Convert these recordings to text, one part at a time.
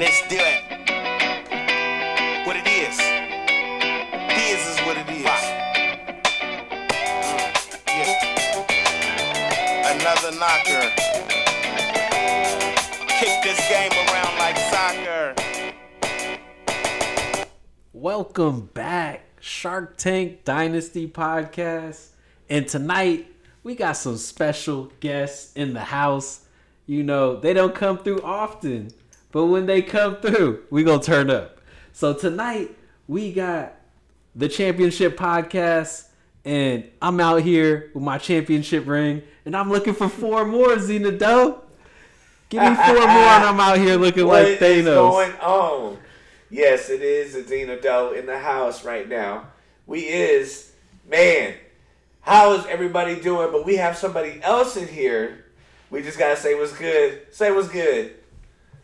Let's do it. What it is. This is what it is. Yeah. Another knocker. Kick this game around like soccer. Welcome back, Shark Tank Dynasty Podcast. And tonight we got some special guests in the house. You know, they don't come through often, but when they come through, we gonna turn up. So tonight we got the championship podcast, and I'm out here with my championship ring, and I'm looking for four more, Zena Doe. Give me four more, and I'm out here looking What like is Thanos. going on? Yes, it is Adina Doe in the house right now. We is man. How is everybody doing? But we have somebody else in here. We just gotta say what's good. Say what's good.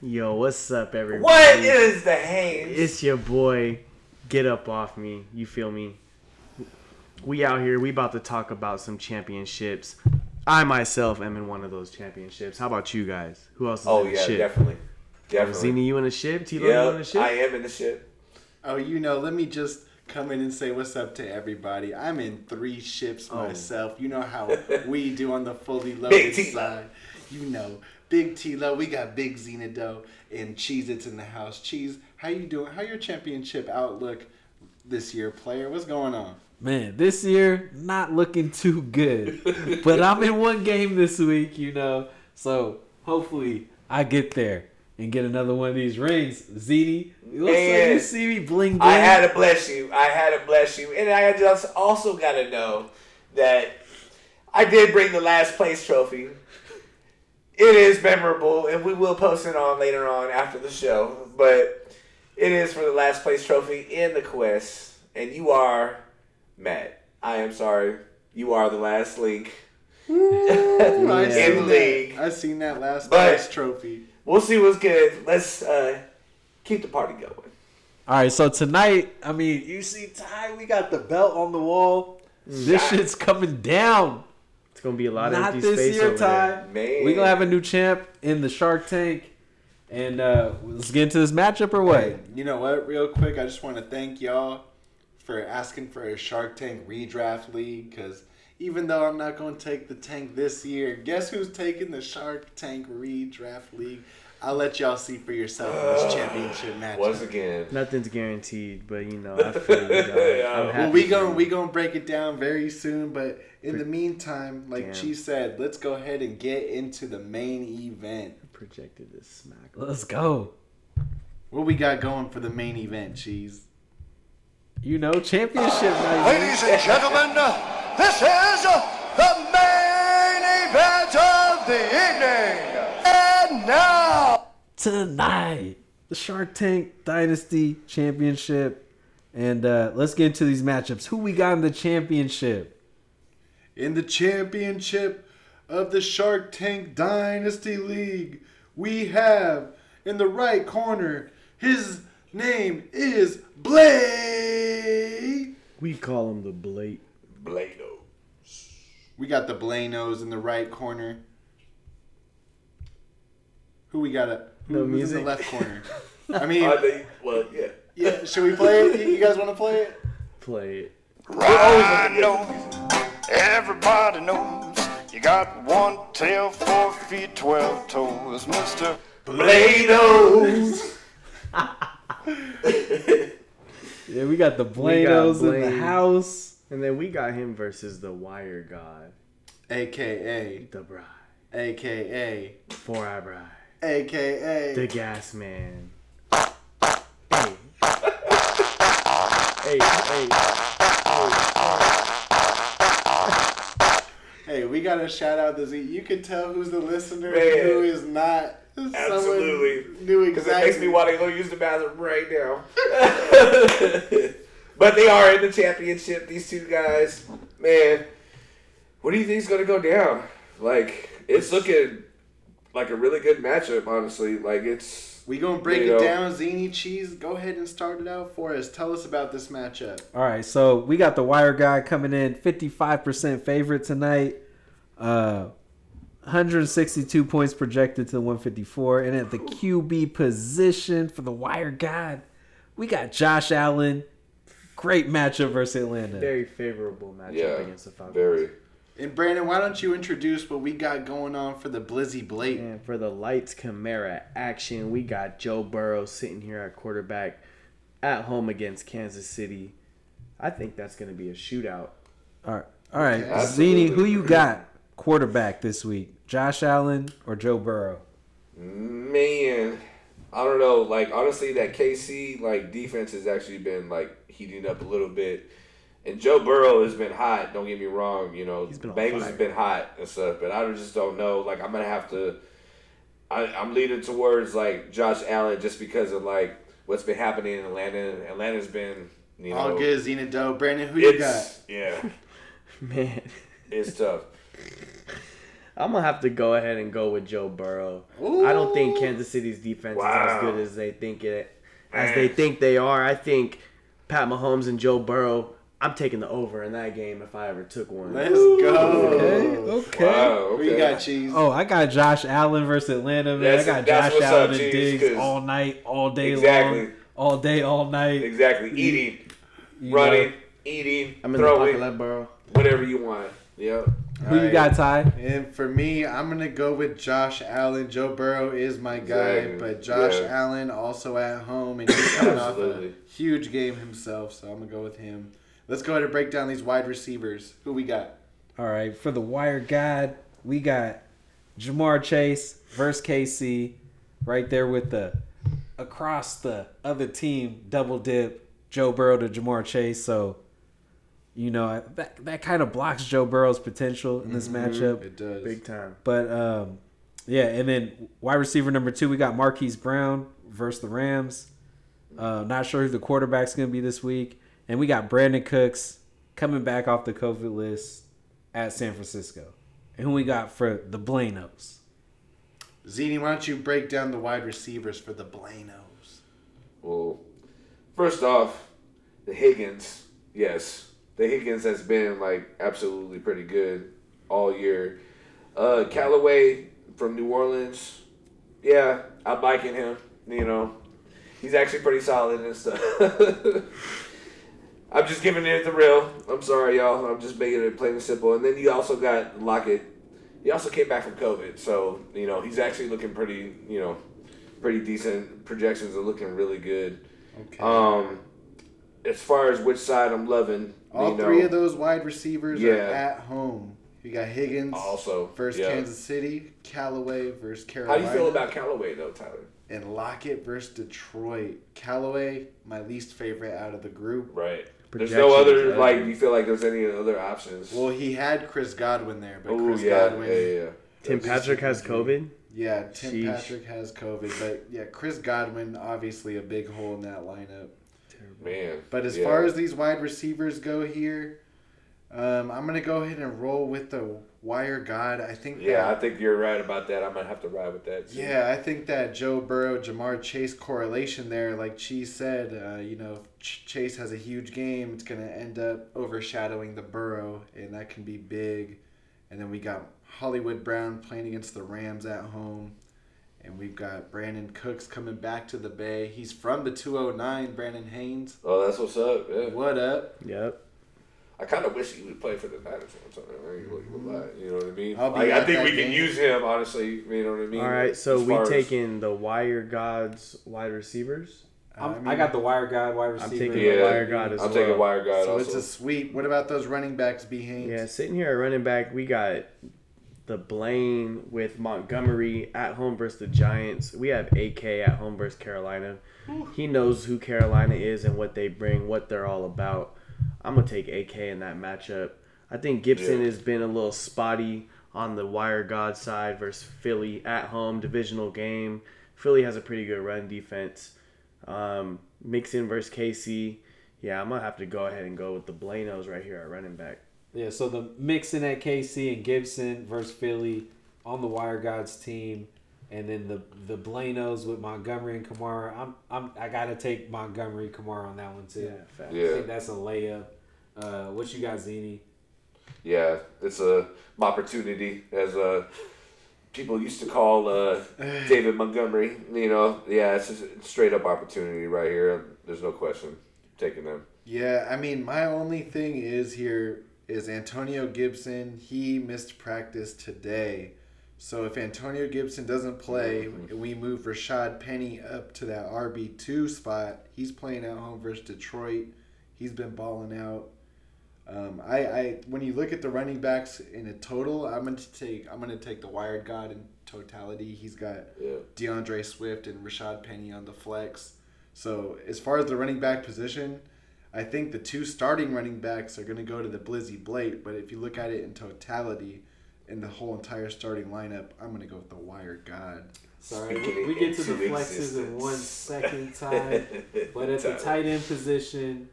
Yo, what's up, everybody? What is the Haynes? It's your boy. Get up off me. You feel me? We out here. We about to talk about some championships. I myself am in one of those championships. How about you guys? Who else is oh in the yeah, ship? definitely, definitely. Zena, you in the ship? Tilo, you in the Yeah, ship? I am in the ship. Oh, you know, let me just come in and say what's up to everybody. I'm in three ships Oh. myself. You know how we do on the fully loaded T-Lo. side. You know, Big T-Lo. We got Big Xenado and Cheese It's in the house. Cheese, how you doing? How your championship outlook this year, player? What's going on? Man, this year not looking too good. but I'm in one game this week, you know. So hopefully I get there and get another one of these rings. Zeddy, looks like you see me bling bling. I had to bless you. I had to bless you, and I just also got to know that I did bring the last place trophy. It is memorable, and we will post it on later on after the show. But it is for the last place trophy in the quest, and you are Matt. I am sorry, you are the last link. I Yeah. seen In that. league. I seen that last But- place trophy. We'll see what's good. Let's uh, keep the party going. All right, so tonight, I mean, you see Ty, we got the belt on the wall. This shit's coming down. It's gonna be a lot of empty this space year, over Ty. there. Man. We gonna have a new champ in the Shark Tank. And uh let's get into this matchup or what? Hey, you know what? Real quick, I just want to thank y'all for asking for a Shark Tank redraft league. Because even though I'm not going to take the tank this year, guess who's taking the Shark Tank redraft league? I'll let y'all see for yourself in this championship match. once again. Nothing's guaranteed, but you know, I feel you. yeah. I'm happy Well, we for going you. we gonna break it down very soon, but in the meantime, like Damn. she said, let's go ahead and get into the main event. projected this smack. Let's go. What we got going for the main event, Cheese? You know, championship night. Ladies and gentlemen, this is the main event of the evening. And now, tonight the shark tank dynasty championship and uh let's get into these matchups who we got in the championship In the championship of the Shark Tank Dynasty League, we have in the right corner, his name is Blade. We call him the Blade. Blado. We got the Blanos in the right corner. Who we got? A, who, No who's in the left corner? I mean, Are they? Well, yeah. yeah. Should we play it? You- You guys want to play it? Play it. I know everybody knows you got one tail, four feet, twelve toes, Mr. Blados. yeah we got the We blados in the Blade. house And then we got him versus the Wire God, AKA, the Bride, AKA, Four Eye Bride, AKA. the Gas Man. Hey. hey, hey, Hey, we gotta shout out this. You can tell who's the listener Man. who is not. Absolutely. knew Because exactly. it makes me want to go use the bathroom right now. but they are in the championship. These two guys, man. What do you think is going to go down? Like it's looking like a really good matchup. Honestly, like it's We gonna break You it know. down, Zini Cheese. Go ahead and start it out for us. Tell us about this matchup. all right so we got the wire guy coming in 55% favorite tonight uh 162 points projected to 154. And at the QB position for the wire god, we got Josh Allen. Great matchup versus Atlanta. Very favorable matchup Yeah, against the Falcons. very. And Brandon, why don't you introduce what we got going on for the Blizzy Blake? And for the Lights Chimera action, we got Joe Burrow sitting here at quarterback at home against Kansas City. I think that's going to be a shootout. All right, all right. Okay. Zini, who you got quarterback this week? Josh Allen or Joe Burrow? Man, I don't know. Like honestly, that KC like defense has actually been like heating up a little bit, and Joe Burrow has been hot. Don't get me wrong. You know, He's been Bengals fire. have been hot and stuff, but I just don't know. Like I'm gonna have to. I, I'm leaning towards like Josh Allen just because of like what's been happening in Atlanta. Atlanta's been you know All good, Zena Doe. Brandon, who you got? yeah, Man, it's tough. I'm going to have to go ahead and go with Joe Burrow. I don't think Kansas City's defense is as good as they think it as they think they are. I think Pat Mahomes and Joe Burrow, I'm taking the over in that game if I ever took one. Let's go. Okay, okay. Wow, Who you got, Cheese? Oh, I got Josh Allen versus Atlanta, man. That's- I got Josh Allen up, and Cheese, Diggs 'cause- all night, all day Exactly. long, all day, all night. Exactly, eating, You running, know. eating, I'm in the throwing, pocket, Burrow. whatever you want. Yep. Who you got, Ty? And for me, I'm gonna go with Josh Allen. Joe Burrow is my guy, Exactly. but Josh Yeah. Allen also at home and he's coming off a huge game himself, so I'm gonna go with him. Let's go ahead and break down these wide receivers. Who we got? All right, for the wire guide, we got Ja'Marr Chase versus KC, right there with the across the other team double dip Joe Burrow to Ja'Marr Chase. So, you know that that kind of blocks Joe Burrow's potential in this matchup. It does. Big time. But um, yeah, and then wide receiver number two, we got Marquise Brown versus the Rams. Uh, not sure who the quarterback's going to be this week. And we got Brandin Cooks coming back off the COVID list at San Francisco. And who we got for the Blanos? Zini, why don't you break down the wide receivers for the Blanos? Well, first off, the Higgins. Yes, the Higgins has been like absolutely pretty good all year. Uh, Callaway from New Orleans. Yeah, I'm liking him. You know, he's actually pretty solid and stuff. I'm just giving it the real. I'm sorry, y'all. I'm just making it plain and simple. And then you also got Lockett. He also came back from COVID, so you know he's actually looking pretty. You know, pretty decent. Projections are looking really good. Okay. Um, as far as which side I'm loving, All you know, three of those wide receivers are at home. You got Higgins also versus yeah. Kansas City, Callaway versus Carolina. How Carolina. do you feel about Callaway though, Tyler? and Lockett versus Detroit? Callaway, my least favorite out of the group. Right. There's no other right? like. Do you feel like there's any other options? Well, he had Chris Godwin there, but Oh Chris yeah, Godwin, yeah, yeah, yeah. Tim Patrick has COVID. yeah, Tim Sheesh. Patrick has COVID, but yeah, Chris Godwin obviously a big hole in that lineup. Man. But as yeah. far as these wide receivers go here, um, I'm gonna go ahead and roll with the wire god. I think. yeah, I think you're right about that. I might have to ride with that. too. Yeah, I think that Joe Burrow, Ja'Marr Chase correlation there, like Cheese said, uh, you know, if Ch- Chase has a huge game, it's going to end up overshadowing the Burrow, and that can be big. And then we got Hollywood Brown playing against the Rams at home. And we've got Brandin Cooks coming back to the Bay. He's from the 209, Brandon Haynes. Oh, that's what's up. Yeah. What up? Yep. I kind of wish he would play for the Niners one time. I ain't gonna lie. You know what I mean? I'll be Like, I think that we can use him honestly. You know what I mean? All right, so we far as- taking the Wire Gods wide receivers. Uh, I'm, I I, got the wire guy, wide receiver. I'm taking Yeah, the Wire God as I'm well. taking wire guard So also. it's a sweep. What about those running backs, B. Haynes? Yeah, sitting here at running back, we got the Blaine with Montgomery at home versus the Giants. We have AK at home versus Carolina. He knows who Carolina is and what they bring, what they're all about. I'm gonna take AK in that matchup. I think Gibson Yeah. has been a little spotty on the Wire God side versus Philly at home divisional game. Philly has a pretty good run defense. Um, Mixon versus KC. Yeah, I'm gonna have to go ahead and go with the Blanos right here at running back. Yeah, so the Mixon at KC and Gibson versus Philly on the Wire Gods team, and then the the Blanos with Montgomery and Kamara. I'm I'm I gotta take Montgomery Kamara on that one too. fact. I Yeah. think that's a layup. Uh, what you got, Zini? yeah, it's a opportunity as a people used to call uh, David Montgomery. You know, yeah, it's just a straight up opportunity right here. There's no question taking them. Yeah, I mean, my only thing is here is Antonio Gibson. He missed practice today. So if Antonio Gibson doesn't play, we move Rashad Penny up to that RB2 spot. He's playing at home versus Detroit. He's been balling out. Um, I, I when you look at the running backs in a total, I'm gonna take I'm gonna take the wired god in totality. He's got Yeah. D'Andre Swift and Rashad Penny on the flex. So as far as the running back position, I think the two starting running backs are going to go to the Blizzy Blake. But if you look at it in totality, in the whole entire starting lineup, I'm going to go with the Wire God. Sorry, we, we get to the into flexes in one second time. But at the tight end position,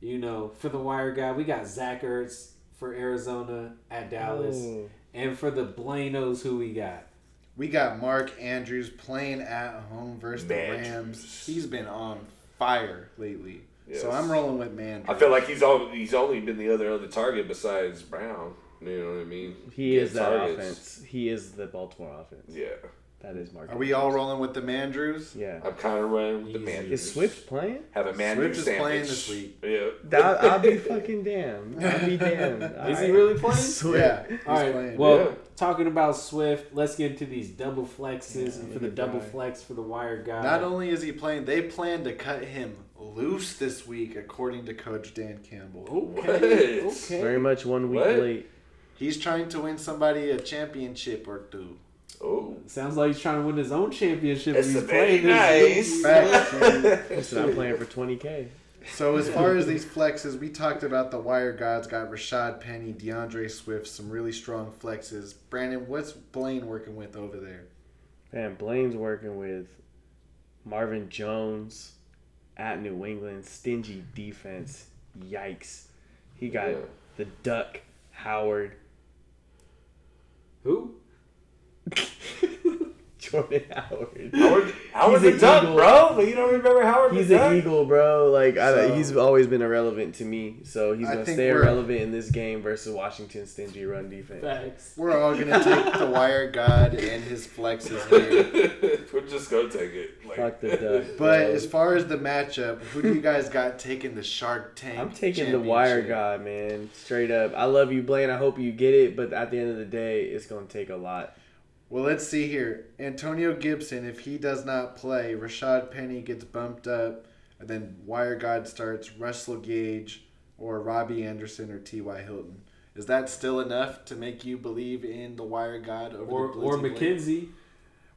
you know, for the wire God, we got Zach Ertz for Arizona at Dallas. Oh. And for the Blanos, who we got? We got Mark Andrews playing at home versus the Rams. He's been on fire lately. So I'm rolling with man. I feel like he's all, he's only been the other other target besides Brown. You know what I mean? He Get is that targets. offense. He is the Baltimore offense. Yeah, That is Mark. Are we all rolling with the Mandrews? Yeah. I'm kind of running with the Easy. man. Is Swift playing? have a man Swift is sandwich. playing this week. Yeah. That, I'll be fucking damned. I'll be damned. Is he really playing? Swift. Yeah, he's All right. playing. Well, Yeah. talking about Swift, let's get into these double flexes Yeah, and for the double die. flex for the wire guy. Not only is he playing, they plan to cut him loose this week, according to Coach Dan Campbell. okay, What? okay. Very much one week What? late. He's trying to win somebody a championship or two. Oh. Sounds like he's trying to win his own championship. That's he's a very playing nice. week. Facts, I'm playing for 20k. So as far as these flexes, we talked about the wire gods. Got Rashad Penny, D'Andre Swift, some really strong flexes. Brandon, what's Blaine working with over there? Man, Blaine's working with Marvin Jones at New England. Stingy defense. Yikes. He got Yeah. the Duck Howard. Who? Jordan Howard. Howard, Howard He's the an Duck, Eagle. bro. But you don't remember Howard He's the an Eagle, bro. Like I, he's always been irrelevant to me. So he's I gonna stay we're- irrelevant in this game versus Washington's stingy run defense. Facts. We're all gonna take the wire god and his flexes here. We're just gonna take it. Like, Fuck the Duck. But bro. as far as the matchup, who do you guys got taking the Shark Tank? I'm taking the wire god, man. Straight up. I love you, Blaine. I hope you get it, but at the end of the day, it's gonna take a lot. Well, let's see here. Antonio Gibson, if he does not play, Rashad Penny gets bumped up, and then Wire God starts Russell Gage or Robbie Anderson or T.Y. Hilton. Is that still enough to make you believe in the Wire God over Or the or Blizzy Blake? McKenzie.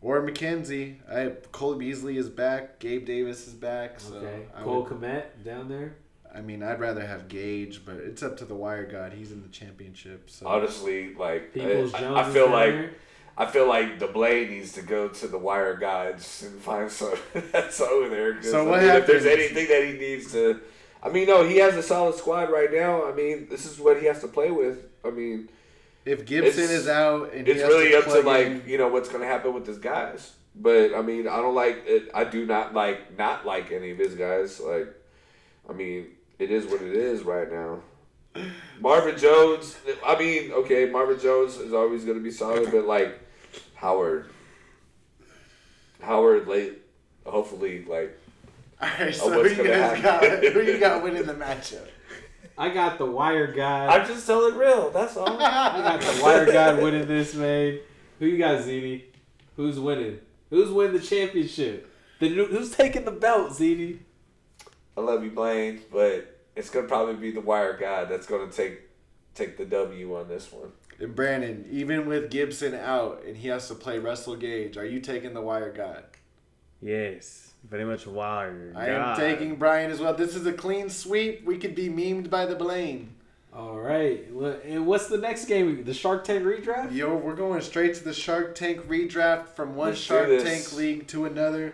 Or McKenzie. I, Cole Beasley is back. Gabe Davis is back. So Okay. I, Cole would, Komet down there. I mean, I'd rather have Gage, but it's up to the Wire God. He's in the championship. So honestly, like Peoples I, I feel like there. I feel like the blade needs to go to the wire guides and find some that's over there. So I what mean, if there's anything that he needs to, I mean, no, he has a solid squad right now. I mean, this is what he has to play with. I mean, if Gibson is out and it's really to up to like in- you know what's going to happen with his guys. But I mean, I don't like it. I do not like not like any of his guys. Like, I mean, it is what it is right now. Marvin Jones. I mean, okay, Marvin Jones is always going to be solid, but like Howard, Howard late. Hopefully, like All right, so who what's you gonna guys got? Who you got winning the matchup? I got the wire guy. I'm just telling real. That's all. I got the wire guy winning this, man. Who you got, Zini? Who's winning? Who's winning the championship? The new, who's taking the belt, Zini? I love you, Blaine, but it's gonna probably be the wire guy that's gonna take take the W on this one. And Brandon, even with Gibson out and he has to play Russell Gage, are you taking the wire guy? Yes, very much wire. I am taking Brian as well. This is a clean sweep. We could be memed by the Blaine. All right. And what's the next game? The Shark Tank redraft? Yo, we're going straight to the Shark Tank redraft from one Let's Shark. Tank league to another.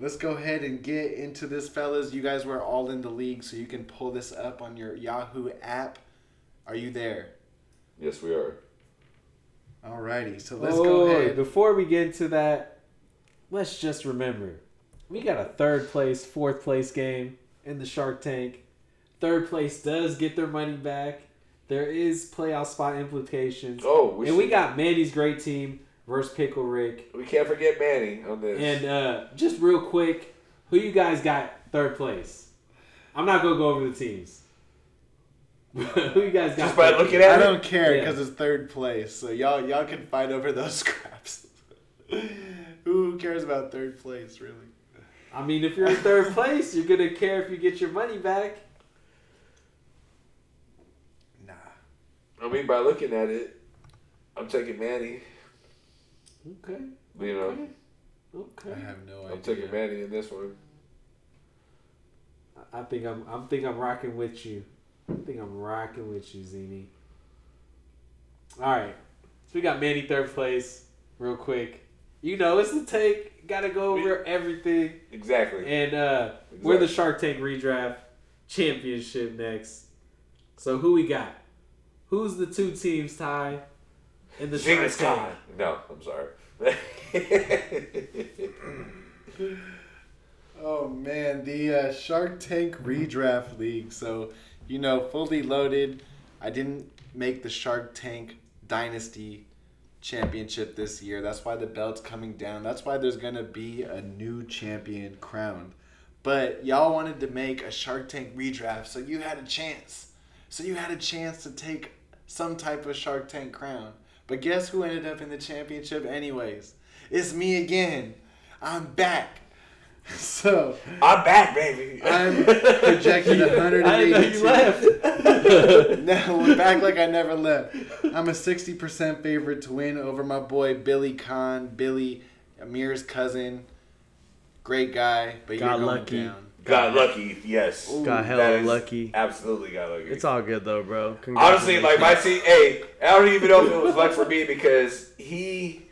Let's go ahead and get into this, fellas. You guys were all in the league, so you can pull this up on your Yahoo app. Are you there? Yes, we are. Alrighty, so let's oh, go ahead. Before we get into that, let's just remember we got a third place, fourth place game in the Shark Tank. Third place does get their money back. There is playoff spot implications. Oh, we and we got Mandy's great team versus Pickle Rick. We can't forget Manny on this. And uh, just real quick, who you guys got third place? I'm not gonna go over the teams. who you guys got? Just by looking place? at I it? I don't care Yeah. because it's third place, so y'all y'all can fight over those scraps. Who cares about third place, really? I mean, if you're in third place, you're gonna care if you get your money back. Nah. I mean, by looking at it, I'm taking Manny. Okay. You know, Okay. I have no idea. I'm taking Manny in this one. I think I'm. I'm think I'm rocking with you. I think I'm rocking with you, Zini. All right. So we got Manny third place. Real quick. You know it's the take. Got to go over everything. Exactly. And uh, we're the Shark Tank redraft championship next. So who we got? Who's the two teams tie in the Shark Genghis Tank? Khan. No, I'm sorry. Oh man, the uh, Shark Tank redraft league. So you know, fully loaded. I didn't make the Shark Tank Dynasty championship this year. That's why the belt's coming down. That's why there's gonna be a new champion crowned. But y'all wanted to make a Shark Tank redraft, so you had a chance. So you had a chance to take some type of Shark Tank crown. But guess who ended up in the championship anyways? It's me again. I'm back. So I'm back, baby. I'm projected I didn't know you 182. left. No, we're back like I never left. I'm a 60% favorite to win over my boy Billy Khan. Billy, Amir's cousin. Great guy, but Got you're going lucky. down. Got lucky. Yes. Got hella lucky. Absolutely got lucky. It's all good though, bro. Honestly, like my Congratulations. team. Hey, I don't even know if it was luck for me because he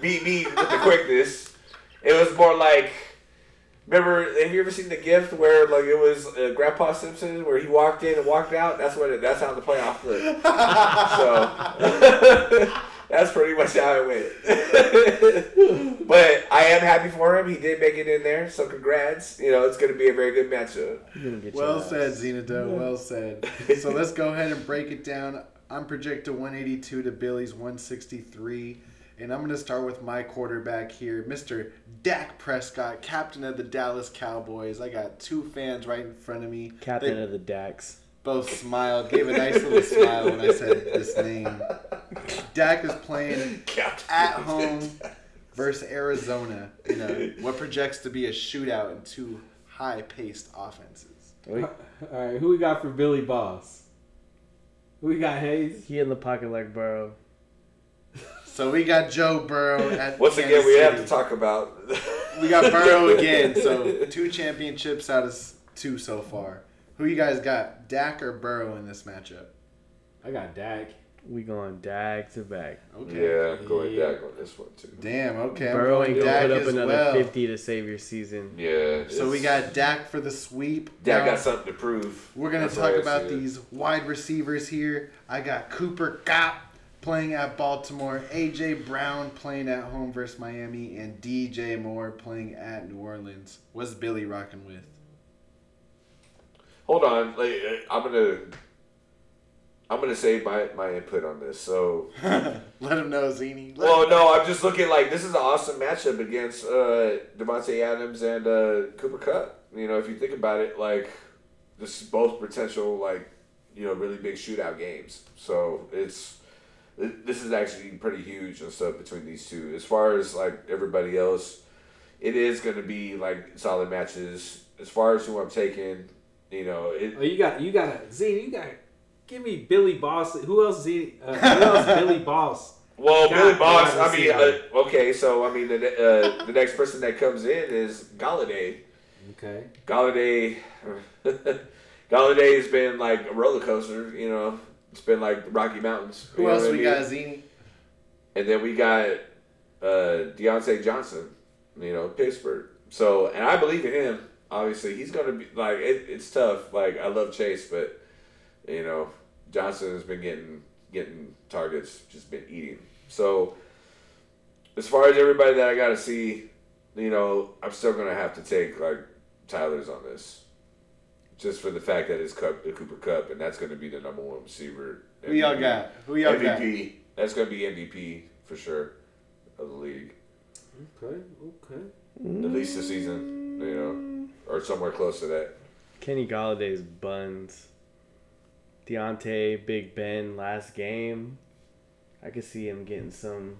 beat me with the quickness. It was more like. Remember, have you ever seen the gift where like it was uh, Grandpa Simpson where he walked in and walked out? That's what it, that's how the playoff looked. so that's pretty much how it went. but I am happy for him. He did make it in there, so congrats. You know, it's going to be a very good matchup. You're gonna get Well said, ass. Zenado. Well said. So let's go ahead and break it down. I'm projected 182 to Billy's 163. And I'm going to start with my quarterback here, Mr. Dak Prescott, captain of the Dallas Cowboys. I got two fans right in front of me. Captain They of the Dax. Both smiled, gave a nice little smile when I said this name. Dak is playing at home versus Arizona in a, what projects to be a shootout in two high-paced offenses. Wait, All right. Who we got for Billy Boss? Who we got Hayes? he in the pocket like Burrow. So we got Joe Burrow at Once Kansas again, we have to talk about. We got Burrow again. So two championships out of two so far. Who you guys got, Dak or Burrow in this matchup? I got Dak. We going dag to back. Okay. Yeah, I'm going Yeah. back on this one too. Damn. Okay. I'm Burrow going ain't gonna Dak put up as another well. 50 to save your season. Yeah. So we got Dak for the sweep. Dak Now- got something to prove. We're gonna That's talk about these wide receivers here. I got Cooper Kupp playing at Baltimore, AJ Brown playing at home versus Miami, and DJ Moore playing at New Orleans. What's Billy rocking with? Hold on, like, uh, I'm gonna, I'm gonna save my my input on this. So, Let him know, Zini. Let well, no, I'm just looking like this is an awesome matchup against uh, Davante Adams and uh, Cooper Kupp. You know, if you think about it, like this is both potential like you know really big shootout games. So it's this is actually pretty huge and stuff between these two. As far as like everybody else, it is going to be like solid matches. As far as who I'm taking, you know, it, Oh, you got you got a Z. You got give me Billy Boss. Who else? Z? Uh, who else? Billy Boss. Well, God, Billy Boss. God, I mean, uh, okay. So I mean, the uh, the next person that comes in is Golladay. Okay. Golladay. Golladay has been like a roller coaster. You know, it's been like the Rocky Mountains. Who else what I we mean? got, Zini? And then we got uh, Diontae Johnson. You know, Pittsburgh. So, and I believe in him. Obviously, he's gonna be like it, it's tough. Like I love Chase, but you know, Johnson has been getting getting targets, just been eating. So, as far as everybody that I got to see, you know, I'm still gonna have to take like Tyler's on this, just for the fact that it's Kupp, the Cooper Kupp, and that's gonna be the number one receiver. Who y'all got? Who y'all got? MVP. That's gonna be MVP for sure. of the league, Okay, okay. at least this season. You know, or somewhere close to that. Kenny Golladay's buns. Diontae, Big Ben, last game. I could see him getting some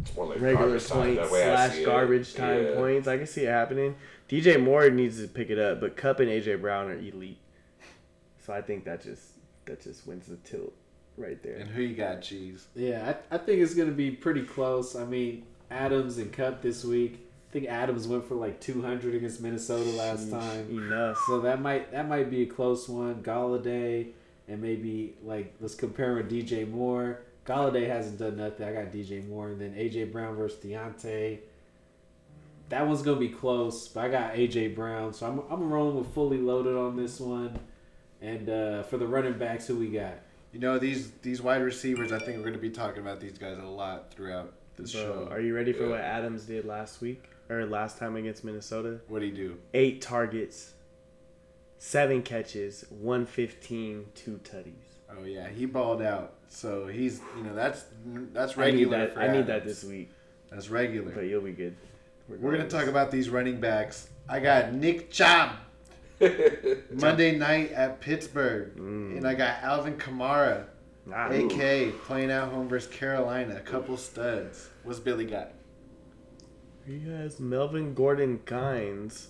It's like regular garbage time, points that way I slash see it. garbage time Yeah. points. I can see it happening. DJ Moore needs to pick it up, but Kupp and AJ Brown are elite. So I think that just that just wins the tilt right there. And who you got, cheese? Yeah, I, I think it's gonna be pretty close. I mean, Adams and Kupp this week. I think Adams went for like 200 against Minnesota last time. Enough. So that might that might be a close one. Golladay and maybe like let's compare him with DJ Moore. Golladay hasn't done nothing. I got DJ Moore and then AJ Brown versus Diontae. That one's gonna be close, but I got AJ Brown, so I'm I'm rolling with fully loaded on this one. And uh, for the running backs, who we got? You know these these wide receivers. I think we're going to be talking about these guys a lot throughout this Bro, show. are you ready for Yeah. what Adams did last week or last time against Minnesota? What do you do? Eight targets, seven catches, 115, two tutties. Oh yeah, he balled out. So he's you know that's that's regular. I need that. for I need that this week, That's regular. but you'll be good. We're gonna talk about these running backs. I got Nick Chubb Monday night at Pittsburgh, Mm. and I got Alvin Kamara, Ah, AK, playing at home versus Carolina. A couple studs. What's Billy got? He has Melvin Gordon Kynes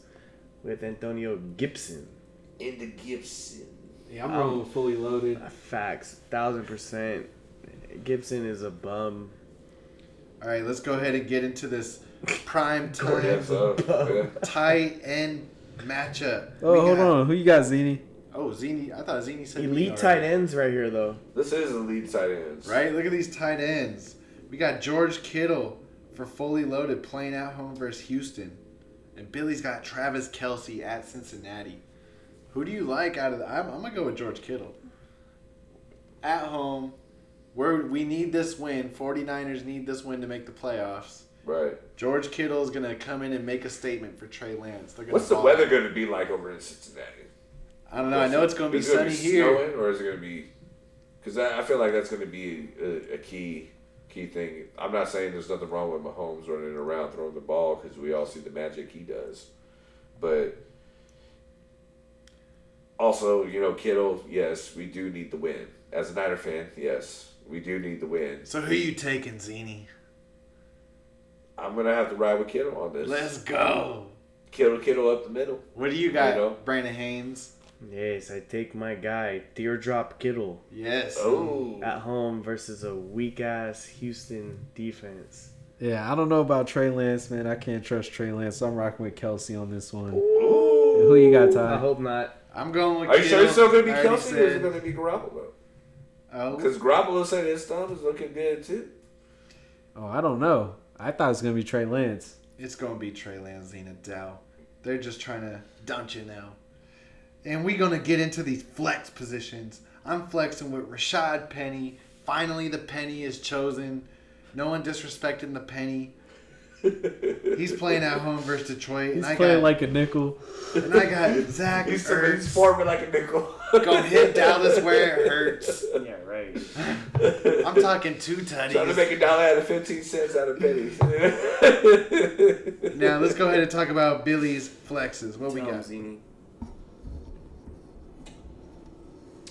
with Antonio Gibson. In the Gibson. Yeah, I'm Um, rolling with fully loaded. Uh, Facts, thousand percent. Gibson is a bum. All right, let's go ahead and get into this prime time Yeah, tight end matchup. Oh, We hold got- on. Who you got, Zini? Oh, Zini. I thought Zini said me Elite already. tight ends right here, though. This is elite tight ends. Right? Look at these tight ends. We got George Kittle for fully loaded playing at home versus Houston. And Billy's got Travis Kelce at Cincinnati. Who do you like out of the I'm, I'm gonna go with George Kittle. At home, where we need this win. 49ers need this win to make the playoffs. Right. George Kittle is gonna come in and make a statement for Trey Lance. What's the weather going to be like over in Cincinnati? I don't know. I know it's gonna be Is it sunny here. snowing, or is it going to be? Because I, I feel like that's going to be a, a key key thing. I'm not saying there's nothing wrong with Mahomes running around throwing the ball because we all see the magic he does, but also you know Kittle. Yes, we do need the win. As a Niner fan, yes, we do need the win. So who you taking, Zini? I'm gonna have to ride with Kittle on this. Let's go. Kittle, Kittle up the middle. What do you got, You know. Brandon Haynes? Yes, I take my guy, Teardrop Kittle, Yes. Oh, at home versus a weak ass Houston defense. Yeah, I don't know about Trey Lance, man. I can't trust Trey Lance. So I'm rocking with Kelce on this one. Ooh. Who you got, Ty? I hope not. I'm going with. Are you sure it's still gonna be I already Kelce or is it said- gonna be Garoppolo? Oh, Because Garoppolo said his thumb is looking good too. Oh, I don't know. I thought it was gonna be Trey Lance. it's gonna be Trey Lance, Zena Dow. They're just trying to dump you now. And we're gonna get into these flex positions. I'm flexing with Rashad Penny. Finally, the penny is chosen. No one disrespecting the penny. He's playing at home versus Detroit, He's and I playing got like a nickel. and I got Zach He's, he's Ertz. forming like a nickel. Gonna hit Dallas where it hurts. Yeah, right. I'm talking two Trying to make a dollar out of fifteen cents out of pennies. Now let's go ahead and talk about Billy's flexes. What we got? Zini.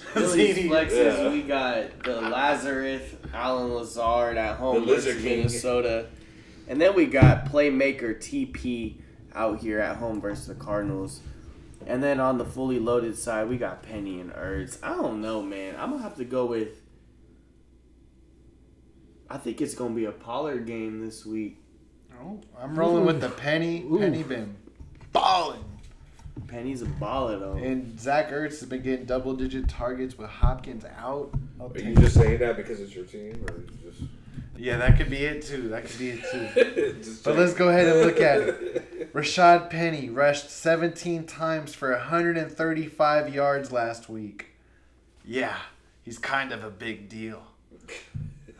Billy's Zini. flexes, Yeah. we got the Lazarus, Allen Lazard at home The Lizard versus King. Minnesota. And then we got playmaker TP out here at home versus the Cardinals. And then on the fully loaded side, we got Penny and Ertz. I don't know, man. I'm gonna have to go with. I think it's gonna be a Pollard game this week. Oh, I'm rolling with the penny. Ooh. Penny been balling. Penny's a baller though. And Zach Ertz has been getting double digit targets with Hopkins out. I'll Are take you it. just saying that because it's your team, or you just? Yeah, that could be it too. That could be it too. But let's go ahead and look at it. Rashad Penny rushed 17 times for 135 yards last week. Yeah, he's kind of a big deal.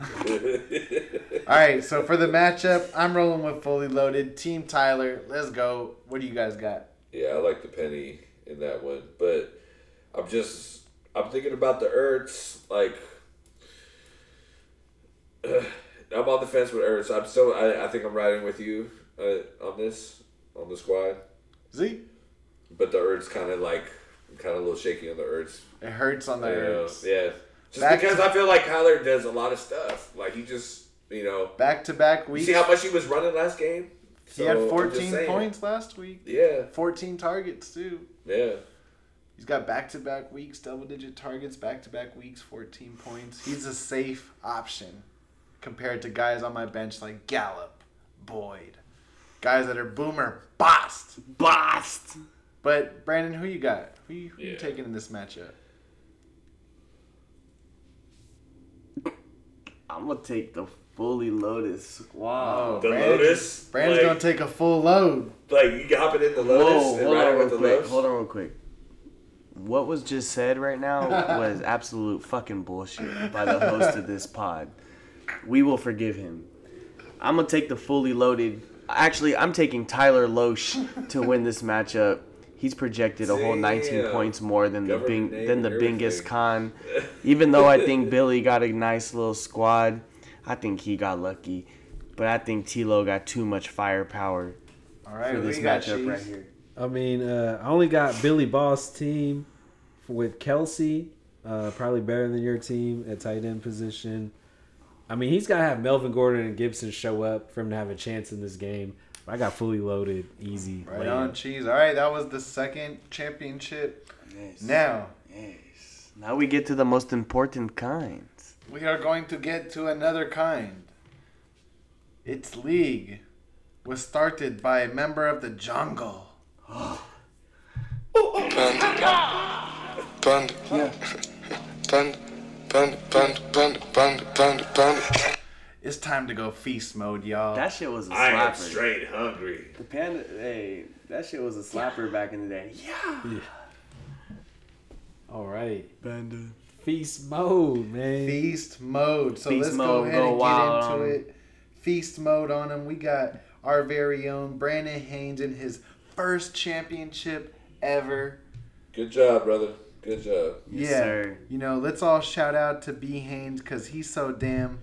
All right, so for the matchup, I'm rolling with fully loaded. Team Tyler, let's go. What do you guys got? Yeah, I like the penny in that one, but I'm just I'm thinking about the Ertz. Like, I'm on the fence with Ertz. I'm still. I, I think I'm riding with you uh, on this on the squad. Z. But the Ertz kind of like kind of a little shaky on the Ertz. It hurts on the You know, Ertz. yeah. Just Back because to- I feel like Kyler does a lot of stuff. Like he just you know. Back to back weeks. see how much he was running last game? He had So, I'm just 14 points last week. Yeah, 14 targets too. yeah. He's got back to back weeks, double digit targets, back to back weeks, 14 points. He's a safe option compared to guys on my bench like Gallup, Boyd, guys that are boomer bust. Blast. But Brandon, who you got? Who you, who you taking in this matchup? I'm gonna take the fully loaded squad. The Brandon- Lotus. Brandon's like, gonna take a full load. like you hopping in the Lotus Whoa, and hold on riding real with the quick. Lotus. Hold on real quick. What was just said right now was absolute fucking bullshit by the host of this pod. We will forgive him. I'm gonna take the fully loaded. Actually, I'm taking Tyler Loesch to win this matchup. He's projected a whole 19 Damn. points more than the Bing, than the and Bingus everything. Khan. Even though I think Billy got a nice little squad, I think he got lucky. But I think Tilo got too much firepower All right, for this you got, matchup Cheese? right here. I mean, uh, I only got Billy Boss team with Kelce, uh, probably better than your team at tight end position. I mean, he's got to have Melvin Gordon and Gibson show up for him to have a chance in this game. I got fully loaded, easy. Right lay-in. on, Cheese. All right, that was the second championship. Yes. Now, Yes. Now we get to the most important kinds we are going to get to another kind. Its league was started by a member of the jungle. Panda. Panda. Panda. Panda. Panda. Panda. Panda. Panda. Panda. It's time to go feast mode, y'all. That shit was a slapper. I am straight hungry. The panda, hey, that shit was a slapper back in the day. Yeah. yeah. All right. Panda. Feast mode, man. Feast mode. So Feast let's go mode, ahead go and get on into 'em. it. Feast mode on him. We got our very own Brandon Haynes in his first championship ever. Good job, brother. Good job. Yes, yeah. sir. You know, let's all shout out to B Haynes because he's so damn.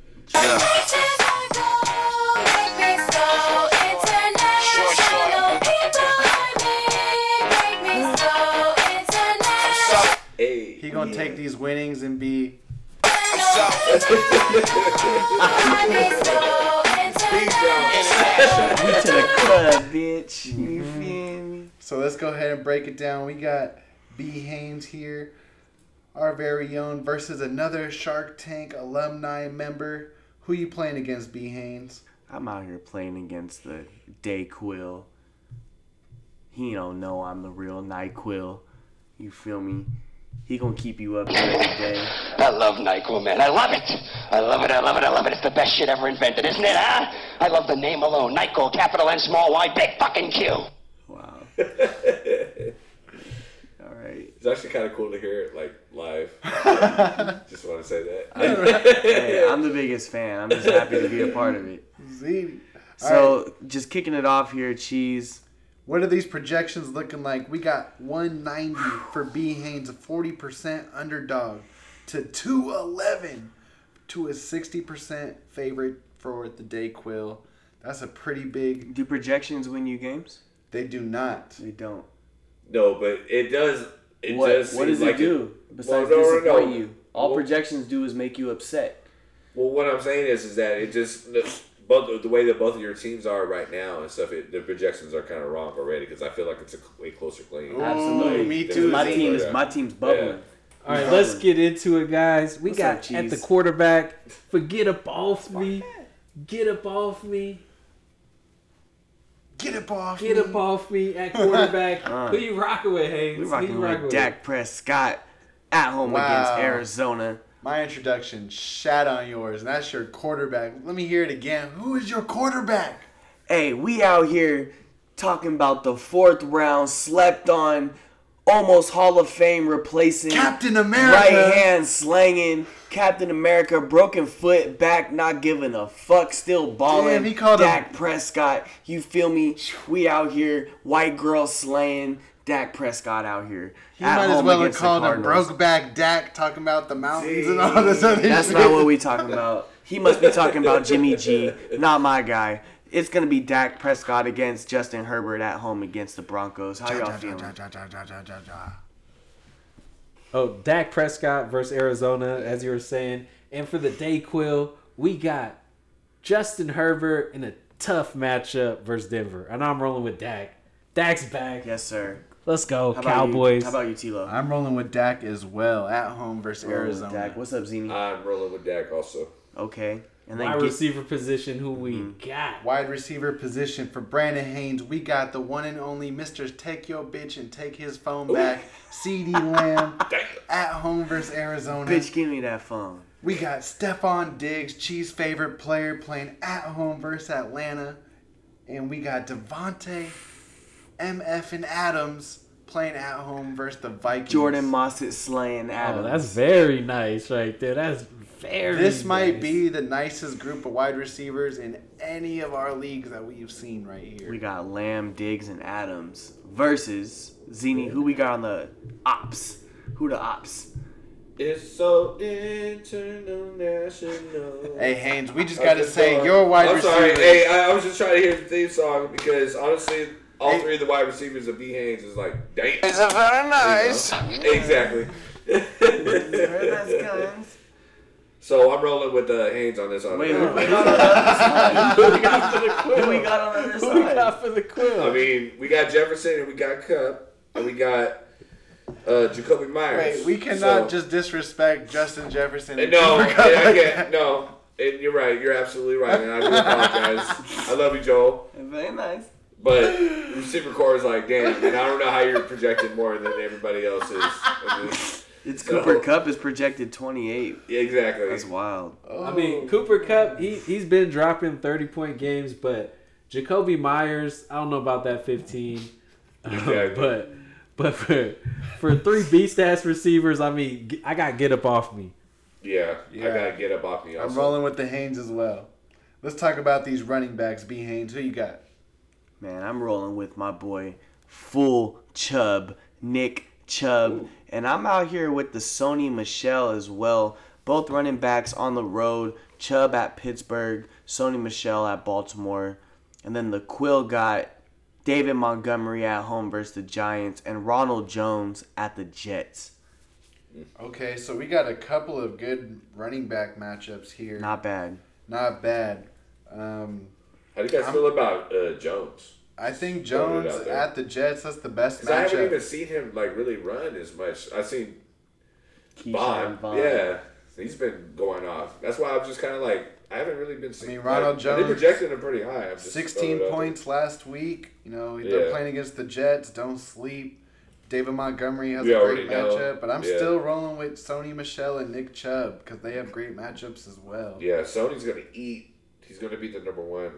Gonna take these winnings and be. We to the club, bitch. You mm-hmm. feel me? So let's go ahead and break it down. We got B Haynes here, our very own, versus another Shark Tank alumni member. Who you playing against, B Haynes? I'm out here playing against the Dayquil. He don't know I'm the real Nyquil. You feel me? He gonna keep you up every day. I love NyQuil, man. I love it. I love it. I love it. I love it. It's the best shit ever invented, isn't it, huh? I love the name alone. NyQuil, capital N, small y, big fucking Q. Wow. All right. It's actually kind of cool to hear it like live. just want to say that. Hey, I'm the biggest fan. I'm just happy to be a part of it. Z. So, just kicking it off here, Cheese. What are these projections looking like? We got 190 for B Haynes, a 40% underdog, to 211 to a 60% favorite for the Dayquil. That's a pretty big. Do projections win you games? They do not. They don't. No, but it does. It what does. what seem does like it do besides Well, no, no, disappoint no. you? All Well- projections do is make you upset. Well, what I'm saying is, is that it just both the way that both of your teams are right now and stuff. It, the projections are kind of wrong already because I feel like it's a way closer game. Absolutely. me too, My team is Yeah. my team's bubbling. All right, let's get into it, guys. We What's got up, at the quarterback. Forget up off me. Get up off me. Get up off Get me. up off me at quarterback. Uh. Who you rocking with, Hayes? We Who rocking you with Dak Prescott at home Wow. against Arizona. My introduction shat on yours, and that's your quarterback. Let me hear it again. Who is your quarterback? Hey, we out here talking about the fourth round, slept on, almost Hall of Fame replacing Captain America. right hand slanging Captain America, broken foot, back not giving a fuck, still balling. Damn, he called him- Dak Prescott. You feel me? We out here, white girl slaying. Dak Prescott out here. He might as well have called him Brokeback Dak, talking about the mountains and all this other That's shit. not what we talking about. He must be talking about Jimmy G, not my guy. It's gonna be Dak Prescott against Justin Herbert at home against the Broncos. How y'all feeling? Oh, Dak Prescott versus Arizona, as you were saying. And for the day quill, we got Justin Herbert in a tough matchup versus Denver. And I'm rolling with Dak. Dak's back. Yes, sir. Let's go, How about you? Cowboys. How about you, Tilo? I'm rolling with Dak as well at home versus Rolling with Arizona. Dak. What's up, Zini? I'm rolling with Dak also. Okay. And then Wide get, receiver position, who we Mm-hmm. got? Wide receiver position for Brandon Haynes. We got the one and only Mr. Take Your Bitch and Take His Phone Back. CeeDee Lamb at home versus Arizona. bitch, give me that phone. We got Stefon Diggs, Chiefs' favorite player, playing at home versus Atlanta. And we got Davante, MF, and Adams playing at home versus the Vikings. Jordan Mossett slaying Oh, that's very nice right there. That's very This might nice. be the nicest group of wide receivers in any of our leagues that we've seen right here. We got Lamb, Diggs, and Adams versus Zini. Who we got on the ops? Who the ops? It's so international. Hey Haynes, we just gotta say your wide I'm receiver. sorry. Hey, I, I was just trying to hear the theme song because honestly, all Hey. three of the wide receivers of B Haynes is like, damn. It's a very nice. Exactly. so I'm rolling with uh, Haynes on this. On Wait, the who we got on the other side? Who we got for the quill? Who we got on the other Who we got for the quill? I mean, we got Jefferson and we got Kupp and we got uh, Jakobi Meyers. Wait, we cannot So- just disrespect Justin Jefferson. And no, and I can't. No, and you're right. You're absolutely right, and I do apologize. I love you, Joel. Very nice. But receiver core is like, damn, and I don't know how you're projected more than everybody else is. I mean, It's So- Cooper Kupp is projected 28. yeah, exactly. That's wild. I mean, Cooper Kupp, he, he's been dropping 30 point games, but Jakobi Meyers, I don't know about that 15. Um, Exactly. but but for, for three beast ass receivers, I mean, I got get up off me. Yeah, I gotta get up off me. I'm rolling with the Haynes as well. Let's talk about these running backs. B Haynes, who you got? Man, I'm rolling with my boy Full Chubb, Nick Chubb. And I'm out here with the Sony Michel as well. Both running backs on the road. Chubb at Pittsburgh, Sony Michel at Baltimore. And then the Quill got David Montgomery at home versus the Giants and Ronald Jones at the Jets. Okay, so we got a couple of good running back matchups here. Not bad. Not bad. Um, How do you guys I'm- feel about uh, Jones? I think Jones at the Jets. That's the best Because I haven't even seen him like really run as much. I've seen Keyshawn Bond. Vaughn. Yeah, he's been going off. That's why I'm just kind of like I haven't really been seeing. mean, Ronald like, Jones- They projected him pretty high. I'm just 16 throwing it out points last week. You know, they're Yeah. playing against the Jets. Don't sleep. David Montgomery has We a already great know. matchup, but I'm Yeah. still rolling with Sony Michel and Nick Chubb because they have great matchups as well. Yeah, Sony's gonna eat. He's gonna be the number one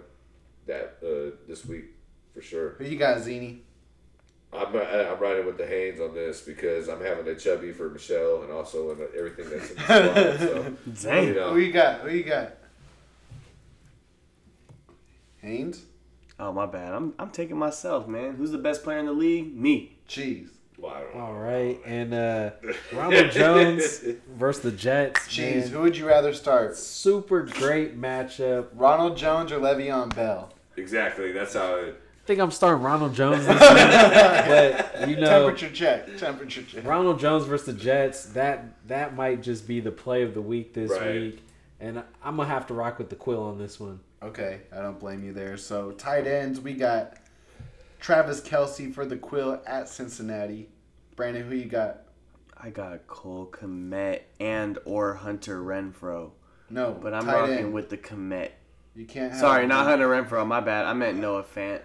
that uh, this week for sure. Who you got, Zini? I'm I'm riding with the Haynes on this because I'm having a chubby for Michel and also in everything that's in the squad. So Dang. you know, Who you got? Who you got? Haynes? Oh, my bad. I'm, I'm taking myself, man. Who's the best player in the league? Me. Cheese. well, I know. All right. And uh, Ronald Jones versus the Jets. Cheese. Who would you rather start? Super great matchup. Ronald Jones or Le'Veon Bell? Exactly. That's how. It, I think I'm starting Ronald Jones this week. but, you know, Temperature check. Temperature check. Ronald Jones versus the Jets, that that might just be the play of the week this Right. week. And I'm going to have to rock with the quill on this one. Okay, I don't blame you there. So tight ends, we got Travis Kelce for the Quill at Cincinnati. Brandon, who you got? I got Cole Kmet and or Hunter Renfrow. No, But I'm tight rocking end. with the Kmet. You can't. Have Sorry, not Hunter Renfrow. My bad. I meant Noah Fant.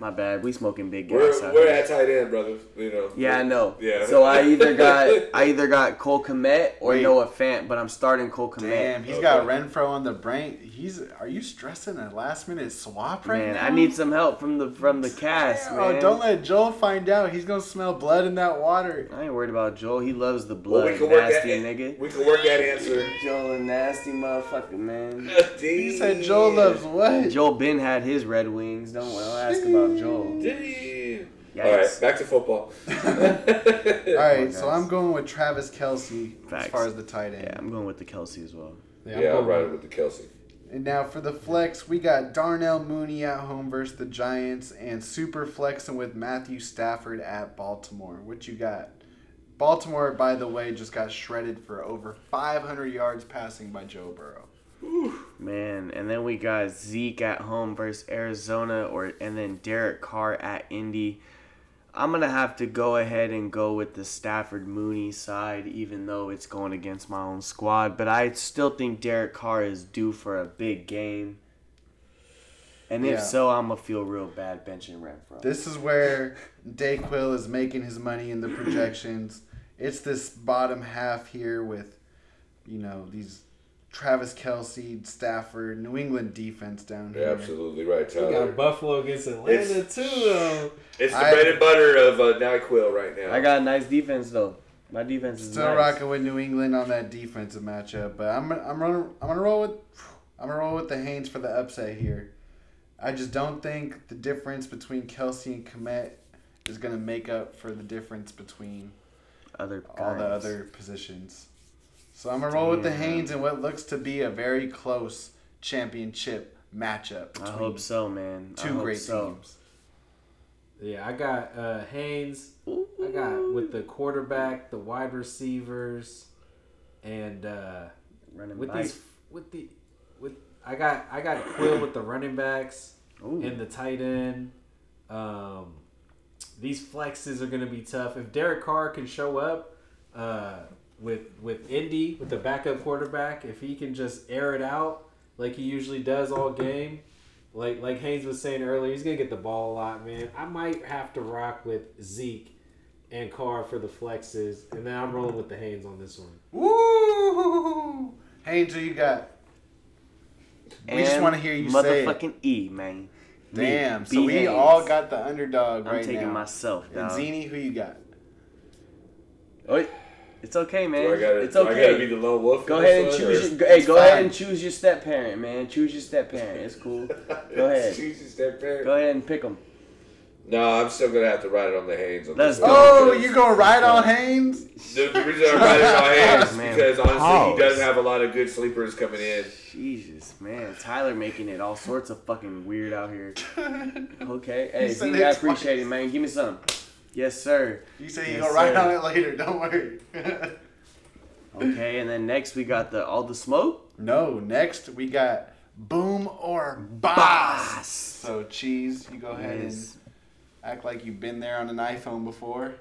My bad. We smoking big gas we're we're at tight end, brother. You know. Yeah, I know. Yeah. So I either got I either got Cole Kmet or Wait. Noah Fant, but I'm starting Cole Kmet. Damn, he's Okay. got Renfrow on the brain. He's. Are you stressing a last minute swap right Man, now? I need some help from the from the cast, Oh, man. don't let Joel find out. He's gonna smell blood in that water. I ain't worried about Joel. He loves the Well, blood. we can work nasty at nigga. We can work that answer. Joel a nasty motherfucker, man. He said Joel loves what? Joel Ben had his Red Wings. Don't, don't ask about Joel. Damn. All Yikes. right, back to football. All right, so. I'm going with Travis Kelce as far as the tight end. Yeah, I'm going with the Kelce as well. Yeah, I'm Yeah, I'll going ride it with the Kelce. And now for the flex, we got Darnell Mooney at home versus the Giants and super flexing with Matthew Stafford at Baltimore. What you got? Baltimore, by the way, just got shredded for over 500 yards passing by Joe Burrow. Man, and then we got Zeke at home versus Arizona, or and then Derek Carr at Indy. I'm gonna have to go ahead and go with the Stafford Mooney side, even though it's going against my own squad. But I still think Derek Carr is due for a big game. And if Yeah. so, I'm gonna feel real bad benching Renfrow. This is where Dayquil is making his money in the projections. It's this bottom half here with, you know, these Travis Kelce, Stafford, New England defense down You're here. absolutely right, We got Tyler. Buffalo against Atlanta It's- too, though. It's the I- bread and butter of uh, NyQuil right now. I got a nice defense though. My defense is Still nice. rocking with New England on that defensive matchup, but I'm I'm gonna I'm gonna roll with I'm gonna roll with the Haynes for the upset here. I just don't think the difference between Kelce and Kmet is gonna make up for the difference between Other all the other positions. So I'm gonna roll with the Damn. Haynes in what looks to be a very close championship matchup. I hope so, man. Two great so. teams. Yeah, I got uh, Haynes. I got with the quarterback, the wide receivers, and uh, Running with back. these with the with I got I got Quill with the running backs Ooh. and the tight end. Um, these flexes are gonna be tough. If Derek Carr can show up uh, with with Indy with the backup quarterback, if he can just air it out like he usually does all game, like like Haynes was saying earlier, he's gonna get the ball a lot, man. I might have to rock with Zeke and Carr for the flexes, and then I'm rolling with the Haynes on this one. Woo! Haynes, who you got? We just want to hear you say motherfucking E, man. Damn. So B. we Haynes. all got the underdog I'm right taking now. myself, and. Zini, who you got? Wait, it's okay, man. Do I gotta, it's do I okay. gotta be the lone wolf? Go ahead and choose. Your, go- hey, It's go ahead and choose your step parent, man. Choose your step parent. It's cool. Go ahead. Choose your step parent. Go ahead and pick them. No, I'm still gonna have to ride it on the Haynes. On Let's this go. one Oh, because- you gonna ride on Haynes? The, the reason I'm riding on Haynes Man, because honestly, pause. he does have a lot of good sleepers coming in. Jesus, man. Tyler making it all sorts of fucking weird out here. Okay. Hey, said Z, I appreciate it, man. Give me some. Yes, sir. You say you Yes, gonna ride sir. on it later. Don't worry. Okay, and then next we got the all the smoke. no, next we got boom or boss. So cheese, you go ahead Yes. and act like you've been there on an iPhone before.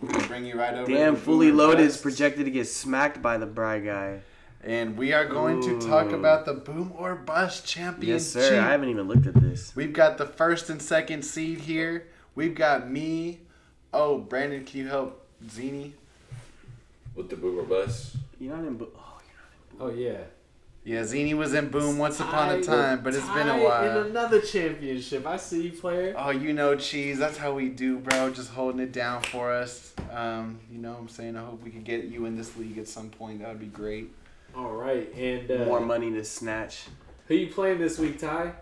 We're bring you right over. Damn, fully loaded is projected to get smacked by the Bry guy. And we are going to talk about the boom or bust championship. Yes, sir. I haven't even looked at this. We've got the first and second seed here. We've got me. Oh, Brandon, can you help Zini? With the boomer bus. You're not in. Bo- oh, Oh yeah. Yeah, Zini was in Boom once upon a Tied- time, but it's been a tied while. In another championship, I see you, player. Oh, you know, Cheese. That's how we do, bro. Just holding it down for us. Um, you know what I'm saying? I hope we could get you in this league at some point. That would be great. All right, and uh, more money to snatch. Who you playing this week, Ty?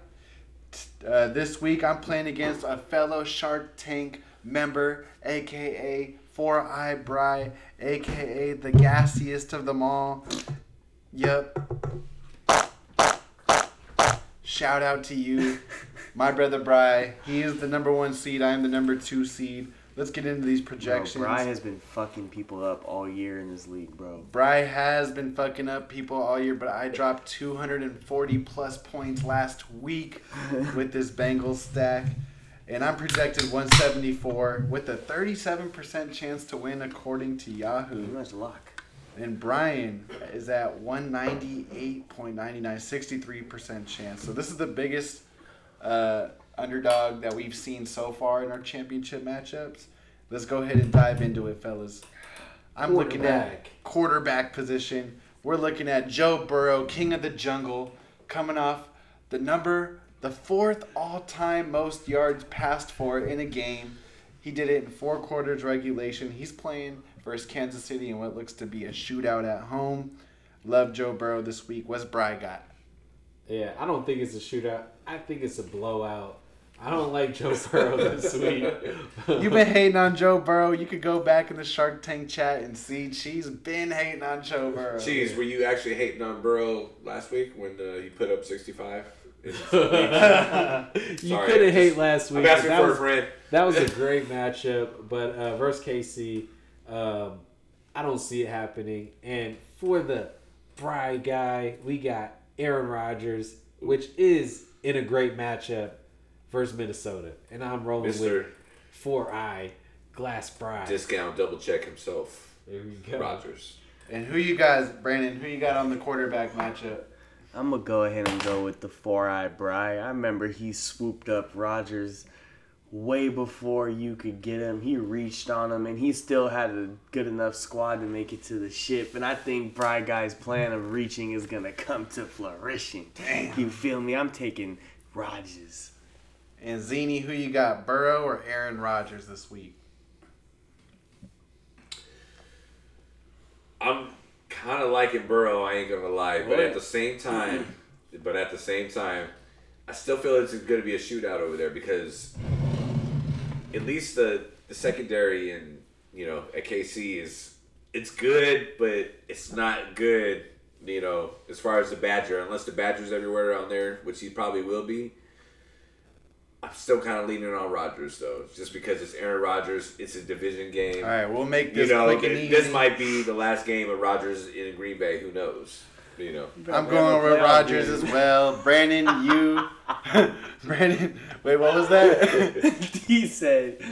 Uh, this week, I'm playing against a fellow Shark Tank member, aka Four Eye Bry, aka the gassiest of them all. Yep. Shout out to you, my brother Bry. He is the number one seed. I am the number two seed. Let's get into these Bro, projections. Bry has been fucking people up all year in this league, bro. Bry has been fucking up people all year, but I dropped 240 plus points last week with this Bengals stack. And I'm projected 174 with a 37% chance to win according to Yahoo. much luck. And Brian is at 198.99, 63% chance. So this is the biggest uh, underdog that we've seen so far in our championship matchups. Let's go ahead and dive into it, fellas. I'm looking at quarterback position. We're looking at Joe Burrow, king of the jungle, coming off the number, the fourth all-time most yards passed for in a game. He did it in four quarters regulation. He's playing versus Kansas City in what looks to be a shootout at home. Love Joe Burrow this week. What's Bry got? Yeah, I don't think it's a shootout. I think it's a blowout. I don't like Joe Burrow this week. You've been hating on Joe Burrow. You could go back in the Shark Tank chat and see she's been hating on Joe Burrow. Jeez, were you actually hating on Burrow last week when uh, he put up 65? you couldn't hate last I'm week. asking That for a was- friend. That was a great matchup, but uh, versus KC, um, I don't see it happening. And for the Bride guy, we got Aaron Rodgers, which is in a great matchup versus Minnesota, and I'm rolling with Four Eye Glass Bride. Discount double check himself. There we go. Rodgers. And who you guys, Brandon? Who you got on the quarterback matchup? I'm gonna go ahead and go with the four eye Bry. I remember he swooped up Rodgers way before you could get him. He reached on him, and he still had a good enough squad to make it to the ship. And I think Bry Guy's plan of reaching is gonna come to flourishing. Damn. You feel me? I'm taking Rodgers. And Zini, who you got, Burrow or Aaron Rodgers this week? I'm kind of liking Burrow. I ain't gonna lie, but at the same time, mm-hmm. but at the same time, I still feel it's going to be a shootout over there because at least the the secondary and you know at KC is it's good, but it's not good. You know, as far as the Badger, unless the Badger's everywhere around there, which he probably will be. I'm still kind of leaning on Rodgers though, just because it's Aaron Rodgers. It's a division game. All right, we'll make this. You this know, quick and th- easy. this might be the last game of Rodgers in Green Bay. Who knows? You know. I'm going with Rodgers as well. Brandon, you. Brandon, wait, what was that? he said,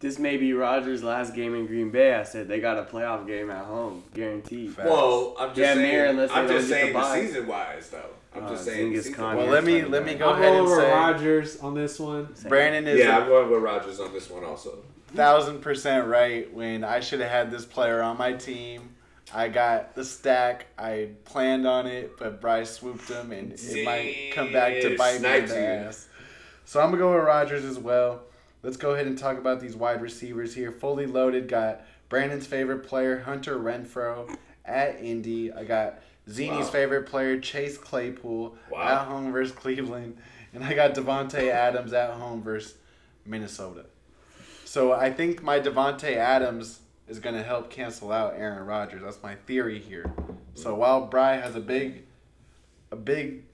"This may be Rodgers' last game in Green Bay." I said, "They got a playoff game at home, guaranteed." Well, I'm just Damn saying. near unless I'm just get the the season wise though. I'm Uh, just saying. the Zingis Khan well, let me let me go I'm ahead going and with say Rodgers on this one. Brandon is Yeah, a I'm going with Rodgers on this one also. thousand percent right. When I should have had this player on my team, I got the stack. I planned on it, but Bryce swooped him, and it might come back to bite me in sniped the you. ass. So I'm gonna go with Rodgers as well. Let's go ahead and talk about these wide receivers here. Fully loaded. Got Brandon's favorite player, Hunter Renfrow, at Indy. I got Zini's Wow. favorite player, Chase Claypool, Wow. at home versus Cleveland, and I got Davante Adams at home versus Minnesota. So I think my Davante Adams is going to help cancel out Aaron Rodgers. That's my theory here. So while Bry has a big, a big,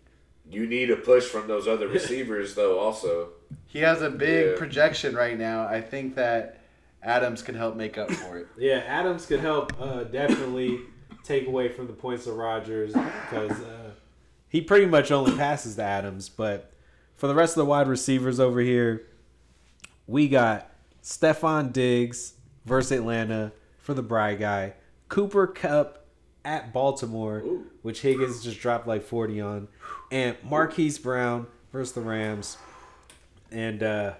You need a push from those other receivers though. Also, he has a big Yeah. projection right now. I think that Adams could help make up for it. Yeah, Adams could help uh, definitely take away from the points of Rodgers because uh, he pretty much only passes to Adams. But for the rest of the wide receivers over here, we got Stefon Diggs versus Atlanta for the Bry guy, Cooper Kupp at Baltimore, which Higgins just dropped like 40 on, and Marquise Brown versus the Rams. And uh,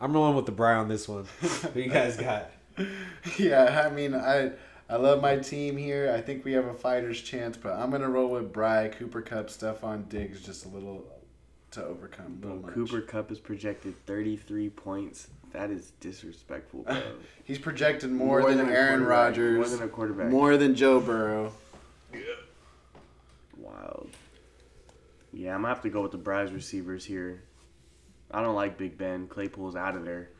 I'm rolling with the Bry on this one. Who you guys got? yeah, I mean, I I love my team here. I think we have a fighter's chance, but I'm gonna roll with Bry, Cooper Kupp, Stefon Diggs, just a little to overcome. Little. Cooper Kupp is projected 33 points. That is disrespectful, bro. He's projected more, More than, than Aaron. Rodgers, More than a quarterback. more than Joe Burrow. Wild. Yeah, I'm gonna have to go with the Bryce receivers here. I don't like Big Ben. Claypool's out of there.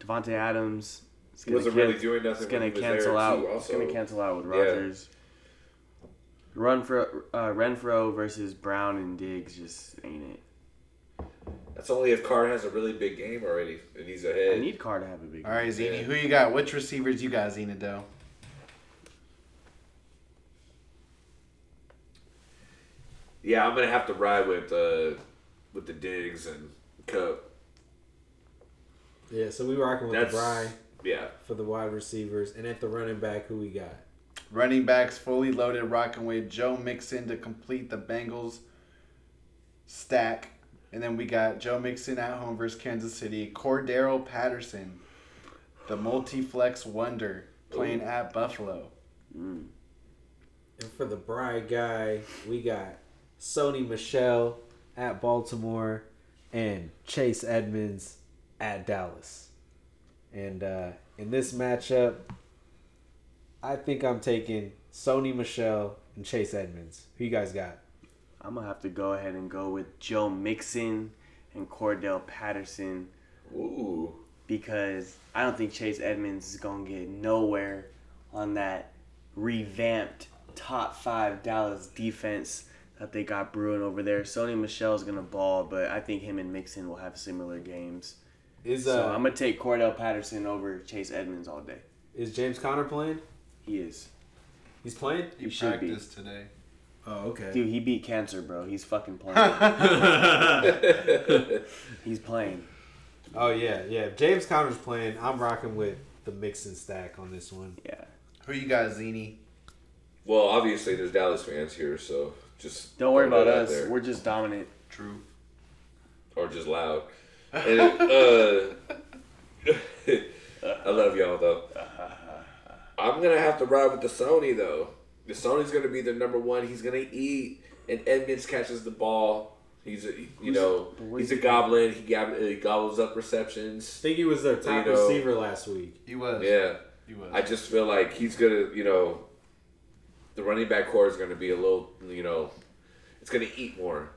Davante Adams. Is He gonna wasn't can- really doing nothing It's gonna when he was cancel there, out. too, It's gonna cancel out with Yeah. Rodgers. Run for uh, Renfrow versus Brown and Diggs just ain't it. that's only if Carr has a really big game already and he's ahead. I ahead. need Carr to have a big. Game. All right, game. Zini, who you got? Which receivers you got, Zena Doe? Yeah, I'm gonna have to ride with uh, with the Diggs and Kupp. Yeah, so we rocking with That's the Bry yeah. for the wide receivers, and at the running back, who we got? Running backs fully loaded, rocking with Joe Mixon to complete the Bengals stack. And then we got Joe Mixon at home versus Kansas City. Cordarrelle Patterson, the multi-flex wonder, playing at Buffalo. Mm. And for the Bry guy, we got Sony Michel at Baltimore and Chase Edmonds at Dallas. And uh, in this matchup, I think I'm taking Sony Michel and Chase Edmonds. Who you guys got? I'm gonna have to go ahead and go with Joe Mixon and Cordell Patterson Ooh. because I don't think Chase Edmonds is gonna get nowhere on that revamped top five Dallas defense that they got brewing over there. Sony Michel's gonna ball, but I think him and Mixon will have similar games. Is So uh I'm gonna take Cordell Patterson over Chase Edmonds all day. is James Conner playing? He is. He's playing. He You should be. today. Oh, okay. Dude, he beat cancer, bro. He's fucking playing. He's playing. Oh yeah, yeah. If James Conner's playing, I'm rocking with the Mixon stack on this one. Yeah. Who you got, Zini? Well, obviously there's Dallas fans here, so just Don't worry about us. there. We're just dominant. True. or just loud. And, uh, I love y'all though. I'm gonna have to ride with the Sony though. The Sony's gonna be the number one. He's gonna eat, and Edmonds catches the ball. He's a you know he's a goblin. He, gob- he gobbles up receptions. I think he was their top You know- receiver last week. He was. Yeah, He was. I just feel like he's gonna you know the running back core is gonna be a little you know it's gonna eat more.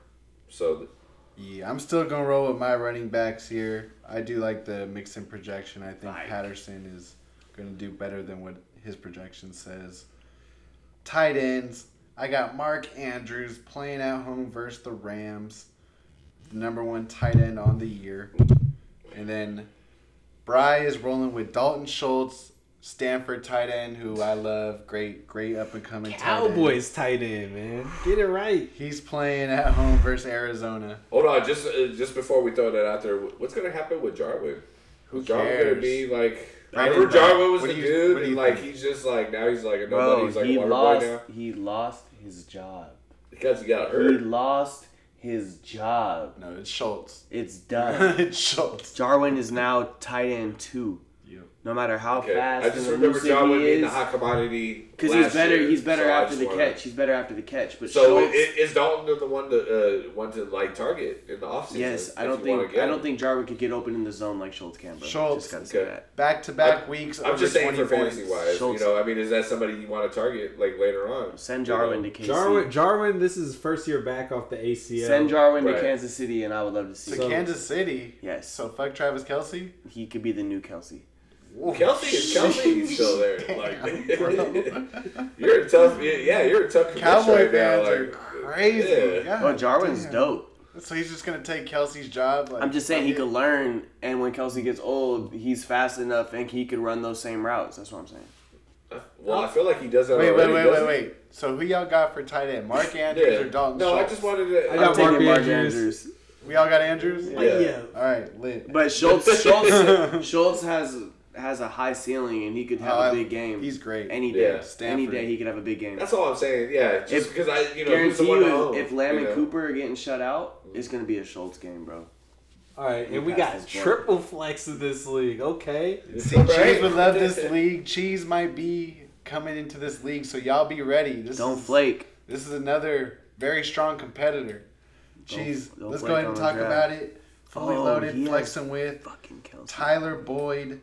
So Yeah, I'm still gonna roll with my running backs here. I do like the Mixon projection. I think. Patterson is gonna do better than what his projection says. Tight ends. I got Mark Andrews playing at home versus the Rams, the number one tight end on the year. And then Bry is rolling with Dalton Schultz, Stanford tight end, who I love. Great, great up and coming Cowboys tight end, man. Get it right. He's playing at home versus Arizona. hold on, just uh, just before we throw that out there, what's gonna happen with Jarwin? Who Is Jarwin gonna be like? Right Remember. Jarwin was What the you- dude, what and like think? he's just like now he's like a nobody. He's like he lost. now He lost his job. because he got hurt. He lost his job. No, it's Schultz. It's done. it's Schultz. Jarwin is now tight end two. Yep. No matter how Okay. fast I just and remember elusive Jarwin he being the is, hot commodity because he's better. year, He's better so after the wanna- catch. He's better after the catch. But So Schultz, i- is Dalton the one to uh, one to like target in the offseason? yes, I don't think I don't think Jarwin could get open in the zone like Schultz can, bro. Schultz, just gotta say okay. that. Back to back weeks. I'm just saying 20 for fantasy wise, Schultz. you know, I mean, is that somebody you want to target like later on? Send You know? Jarwin to KC. Jarwin, Jarwin, this is first year back off the ACL. Send Jarwin Right. to Kansas City, and I would love to see. To him. Kansas City. Yes. So fuck Travis Kelce. He could be the new Kelce. Kelce is Kelce still there. Like, Damn, you're a tough, yeah, you're a tough Cowboy right now, like, are crazy. yeah. Yeah. Well, Jarwin's damn. dope. So he's just gonna take Kelce's job. Like, I'm just saying he fuck could learn, and when Kelce gets old, he's fast enough and he could run those same routes. That's what I'm saying. Well, I feel like he does that Wait, wait, already. wait, wait, doesn't wait. So who y'all got for tight end? Mark Andrews Yeah. or Dalton No, I just wanted to. I got I'm taking Mark Mark Andrews. Andrews. We all got Andrews. Yeah. All right, lit. But Schultz, Schultz, Schultz has has a high ceiling, and he could have Oh, I- a big game. He's great. any day. Yeah. Any day he could have a big game. That's all I'm saying. Yeah, just because I, you know, Guarantee the one to you, own, if Lamb you and know? Cooper are getting shut out, mm-hmm. it's gonna be a Schultz game, bro. All right, and we got passed his triple flex in this league. Okay. See, Cheese would love this league. Cheese might be coming into this league, so y'all be ready. This Don't is, flake. This is another very strong competitor. Cheese, don't let's go ahead and talk about it. Fully Oh, loaded, he has- flexing with Fucking Tyler Boyd,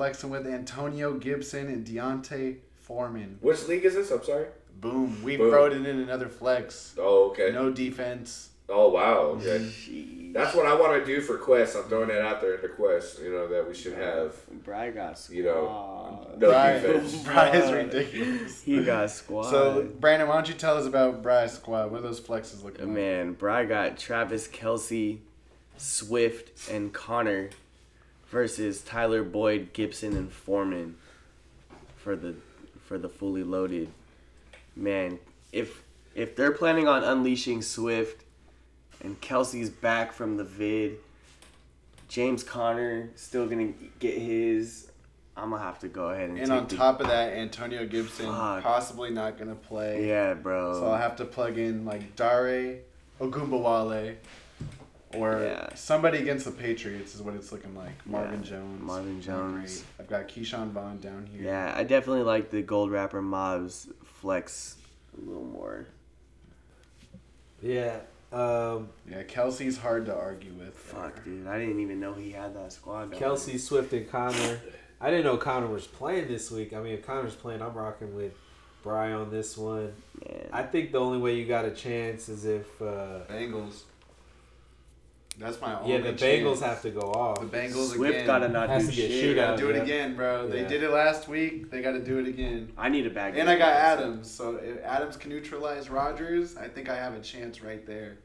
flexing with Antonio Gibson and D'Onta Foreman. Which league is this? I'm sorry. Boom. We Boom. wrote it in another flex. Oh, okay. No defense. Oh, wow. Okay. Jeez. That's what I want to do for Quest. I'm throwing that out there in the Quest. You know that we should have. Bry got squad. You know, no Brian, defense. Brian is ridiculous. he got squad. So, Brandon, why don't you tell us about Bry's squad? What are those flexes looking like? Man, Bry got Travis Kelce, Swift, and Conner versus Tyler Boyd, Gibson, and Foreman for the for the fully loaded. Man, if if they're planning on unleashing Swift and Kelce's back from the vid, James Conner still gonna get his. I'm gonna have to go ahead and, And on the- top of that, Antonio Gibson Fuck. possibly not to play. Yeah, bro. So I'll have to plug in like Dare Ogunbowale or Yeah. somebody against the Patriots is what it's looking like. Marvin Yeah, Jones. Marvin Jones. great. I've got Ke'Shawn Vaughn down here. Yeah, I definitely like the gold rapper mobs flex a little more. Yeah. Um, Yeah, Kelce's hard to argue with. Fuck, dude, I didn't even know he had that squad. going. Kelce, Swift, and Conner. I didn't know Conner was playing this week. I mean, if Conner's playing, I'm rocking with Bry on this one. man. I think the only way you got a chance is if uh, Bengals. That's my only Yeah, the chance. Bengals have to go off. The Bengals Swift again. gotta not Has do to be a shit. Gotta shootout. do it yeah. again, bro. They Yeah. did it last week. They got to do it again. I need a bag. And I got Adams, so if Adams can neutralize Rodgers, I think I have a chance right there.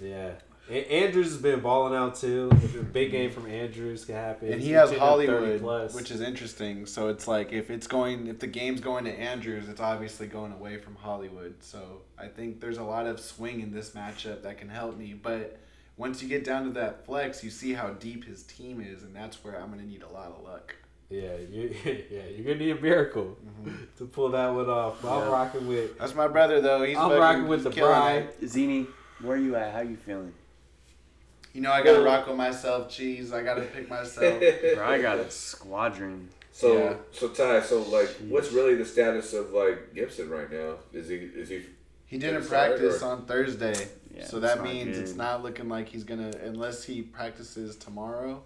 Yeah. A- Andrews has been balling out too. If a big game from Andrews can happen. And he has hitting up 30 Hollywood, plus. which is interesting. So it's like if it's going, if the game's going to Andrews, it's obviously going away from Hollywood. So I think there's a lot of swing in this matchup that can help me. But once you get down to that flex, you see how deep his team is, and that's where I'm gonna need a lot of luck. yeah, you, yeah, you're gonna need a miracle mm-hmm. to pull that one off. But I'm rocking with. That's my brother though. He's I'm rocking with the killing bride. it. Zini, where you at? How you feeling? You know I gotta rock with myself, cheese. I gotta pick myself. Bro, I got a squadron. So Yeah. so Ty, so like, what's really the status of like Gibson right now? Is he is he? He didn't practice or- on Thursday, Yeah, so that not means it's not looking like he's gonna unless he practices tomorrow.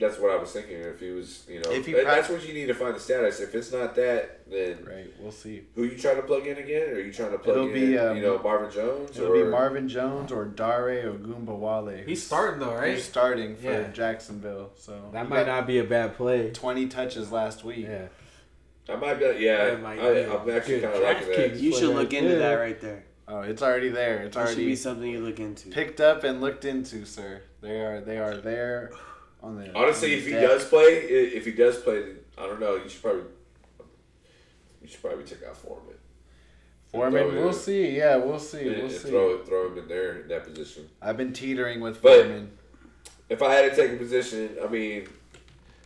That's what I was thinking. If he was, you know, If he and prac- that's what you need to find the status. If it's not that, then Right, we'll see. who you trying to plug in again? Are you trying to plug It'll in, be, um, you know, Marvin Jones It'll or be Marvin Jones or Dare or Goomba Wale. He's starting though, right? Who's starting for Yeah. Jacksonville? So That might not be a bad play. Twenty touches last week. Yeah. I might be. Yeah, might I, be a I'm actually good kind of liking that. You should look into there. that right there. Oh, it's already there. It's That should be already something you look into. picked up and looked into, sir. They are they are there on the Honestly, on if the he deck. does play, if he does play, then I don't know. You should probably, you should probably check out Foreman. Foreman, Throw it we'll in. see. Yeah, we'll see. And- We'll and see. Throw throw him in there in that position. I've been teetering with But- Foreman. If I had to take a position, I mean,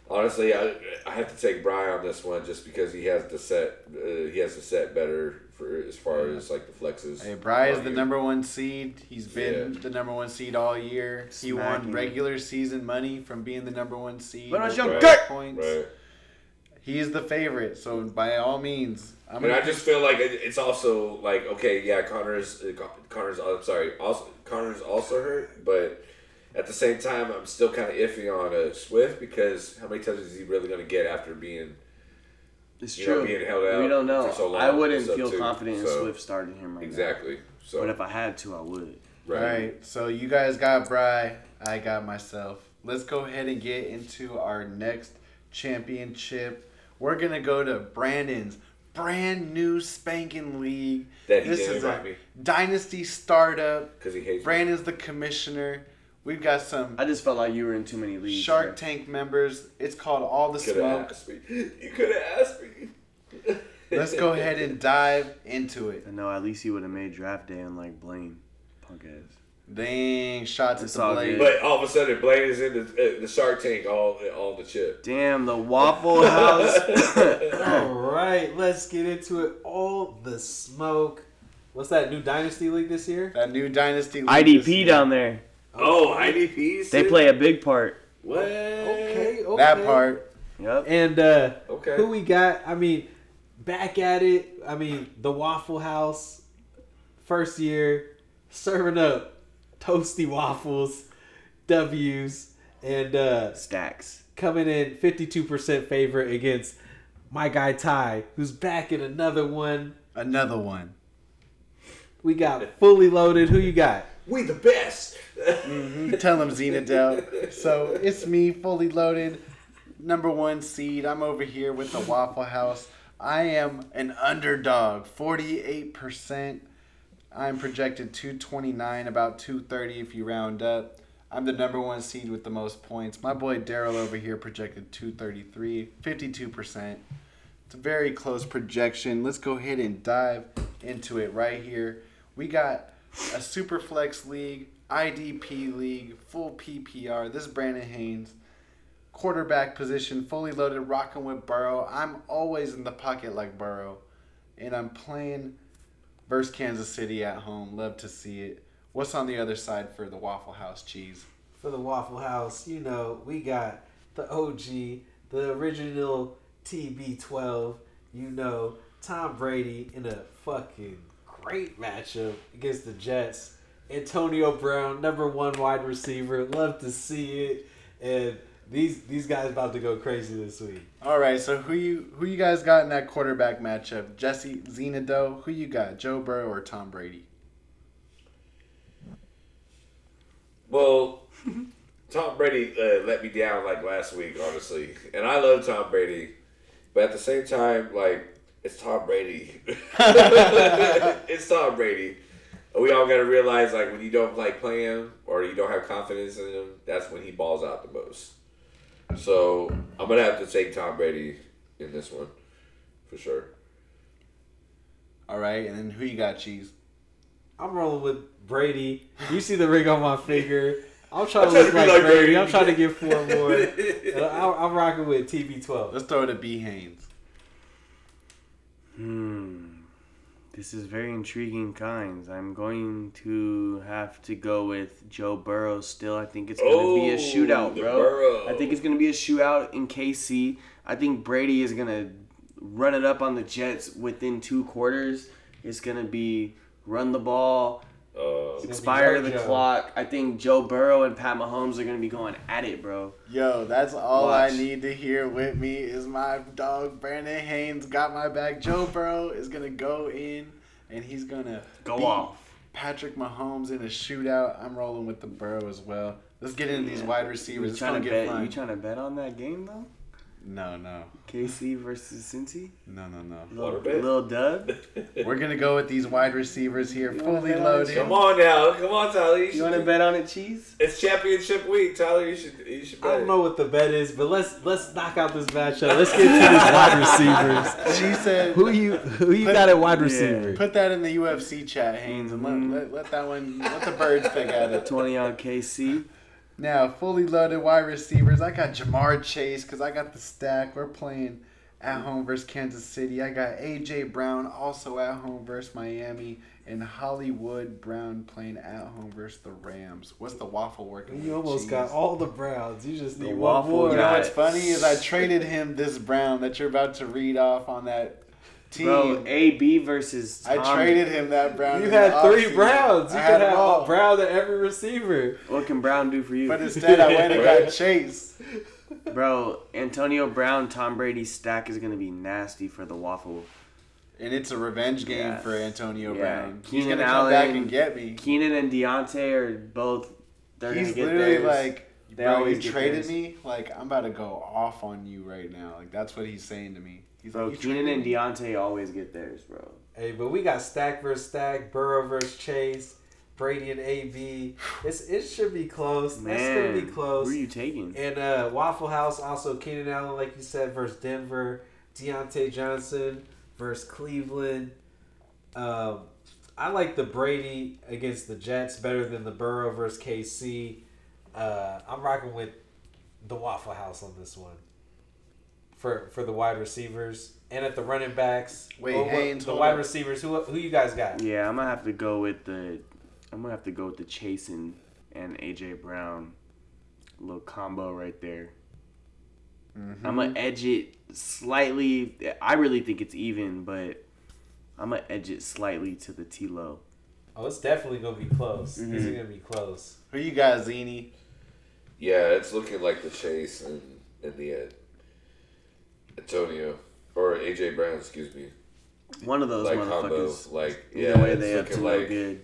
honestly, I I have to take Brian on this one just because he has the set. Uh, he has the set better for as far as like the flexes. Hey, Bry is the year. number one seed. He's been Yeah. the number one seed all year. He won regular season money from being the number one seed. But on with your the gut! points. Right. He is the favorite, so by all means, I'm And gonna. I just feel like it's also like okay, yeah, Conner's uh, Conner's. I'm sorry, also Conner's also hurt, but at the same time, I'm still kind of iffy on a Swift because how many touches is he really going to get after being It's you know, true. being held out we don't know. for so long I wouldn't feel too. confident in So, Swift starting him right exactly. now. So But if I had to, I would. Right. so you guys got Bry, I got myself. Let's go ahead and get into our next championship. We're gonna go to Brandon's brand new spanking league. That he this didn't is a me. dynasty startup. because he hates me. Brandon's the commissioner. We've got some I just felt like you were in too many leagues. Shark bro. Tank members. It's called All the Could have Smoke. asked me. You could have asked me. Let's go ahead and dive into it. I know. At least you would have made draft day unlike Blaine. Punk ass. Dang, shots It's at the all good. But all of a sudden, Blaine is in the, uh, the Shark Tank all all the chip. Damn the Waffle House. All right, let's get into it. All the smoke. What's that new dynasty league this year? That new dynasty. league IDP is- down there. Oh, IDPs. They play a big part. What? Okay, okay. that part. Yep. And uh, Okay. who we got? I mean, back at it. I mean, the Waffle House, first year, serving up toasty waffles, W's, and uh, Stacks. coming in 52% favorite against my guy Ty, who's back in another one. Another one. We got fully loaded. Who you got? We the best. Tell him Zenadel. So it's me, fully loaded, number one seed. I'm over here with the Waffle House. I am an underdog, 48%. I'm projected 229, about 230 if you round up. I'm the number one seed with the most points. My boy Daryl over here projected 233, 52%. It's a very close projection. Let's go ahead and dive into it right here. We got a super flex league, IDP league, full PPR. This is Brandon Haynes. Quarterback position, fully loaded, rocking with Burrow. I'm always in the pocket like Burrow. And I'm playing versus Kansas City at home. Love to see it. What's on the other side for the Waffle House cheese? For the Waffle House, you know, we got the OG, the original TB12, you know, Tom Brady in a fucking great matchup against the Jets. Antonio Brown, number one wide receiver. Love to see it. And these these guys about to go crazy this week. All right, so who you who you guys got in that quarterback matchup? Jesse Zenado, who you got? Joe Burrow or Tom Brady? Well, Tom Brady uh, let me down like last week, honestly, and I love Tom Brady, but at the same time, like it's Tom Brady. it's Tom Brady. We all got to realize, like, when you don't like play him or you don't have confidence in him, that's when he balls out the most. So I'm gonna have to take Tom Brady in this one, for sure. All right, and then who you got, Cheese? I'm rolling with Brady. You see the ring on my finger. I'm trying to I'm look trying like, to be like Brady. Brady. I'm trying to get four more. Uh, and I- I'm rocking with TB12. Let's throw it to B Haynes. Hmm. This is very intriguing kinds. I'm going to have to go with Joe Burrow still. I think it's going to be a Oh, shootout, bro. Burrow. I think it's going to be a shootout in KC. I think Brady is going to run it up on the Jets within two quarters. It's going to be run the ball, Uh, expire the Joe. clock. I think Joe Burrow and Pat Mahomes are going to be going at it, bro. Yo, that's all Watch. I need to hear with me is my dog Brandon Haynes got my back. Joe Burrow is gonna go in and he's gonna Go beat off. Patrick Mahomes in a shootout. I'm rolling with the Burrow as well. Let's get into these wide receivers. It's trying gonna to get bet? fun. You trying to bet on that game though? No, no, KC versus Cincy. no, no, no. Little, little dub. We're gonna go with these wide receivers here, fully bet on loaded. come on now, come on, Tyler. You, You want to bet on it, cheese? It's championship week, Tyler. You should you should bet. I don't know what the bet is, but let's let's knock out this matchup. Let's get to these wide receivers. She said, Who you who you got at wide receiver? "Put that in the UFC chat, Haynes, and let, mm. let, let that one, let the birds pick at it." Twenty on KC. Now, fully loaded wide receivers. I got Ja'Marr Chase because I got the stack. We're playing at home versus Kansas City. I got AJ Brown also at home versus Miami, and Hollywood Brown playing at home versus the Rams. What's the waffle working? You with? almost Jeez. got all the Browns. You just need one waffle more. You know what's funny is I traded him this Brown that you're about to read off on that team. Bro, AB versus I traded him that Brown. You had three offseason. Browns. You I could had have them all. Brown at every receiver. What can Brown do for you? But instead, I went and got Chase. Bro, Antonio Brown, Tom Brady's stack is gonna be nasty for the waffle. And it's a revenge game Yes. for Antonio Yeah. Brown. He's Keenan gonna come back Allen, and get me. Keenan and Diontae are both. They're He's gonna get literally theirs. like, They bro, always you traded theirs. me. Like, I'm about to go off on you right now. Like, that's what he's saying to me. He's Bro, like, Keenan traded and me. Diontae always get theirs, bro. Hey, but we got Stack versus Stack, Burrow versus Chase, Brady and AB. It's it should be close. That's Man, gonna be close. Who are you taking? And uh, Waffle House also Keenan Allen, like you said, versus Denver. Diontae Johnson versus Cleveland. Um, I like the Brady against the Jets better than the Burrow versus KC. Uh, I'm rocking with the Waffle House on this one. For for the wide receivers and at the running backs. Wait, Or what- Haynes, the wide up. receivers. Who who you guys got? Yeah, I'm gonna have to go with the. I'm gonna have to go with the Chasen and AJ Brown little combo right there. Mm-hmm. I'm gonna edge it slightly. I really think it's even, but I'm gonna edge it slightly to the T low. Oh, it's definitely gonna be close. This is gonna be close. Who you got, Zini? Yeah, it's looking like the chase in, in the end. Antonio or AJ Brown, excuse me. One of those like combo, like yeah, way, they up to like good.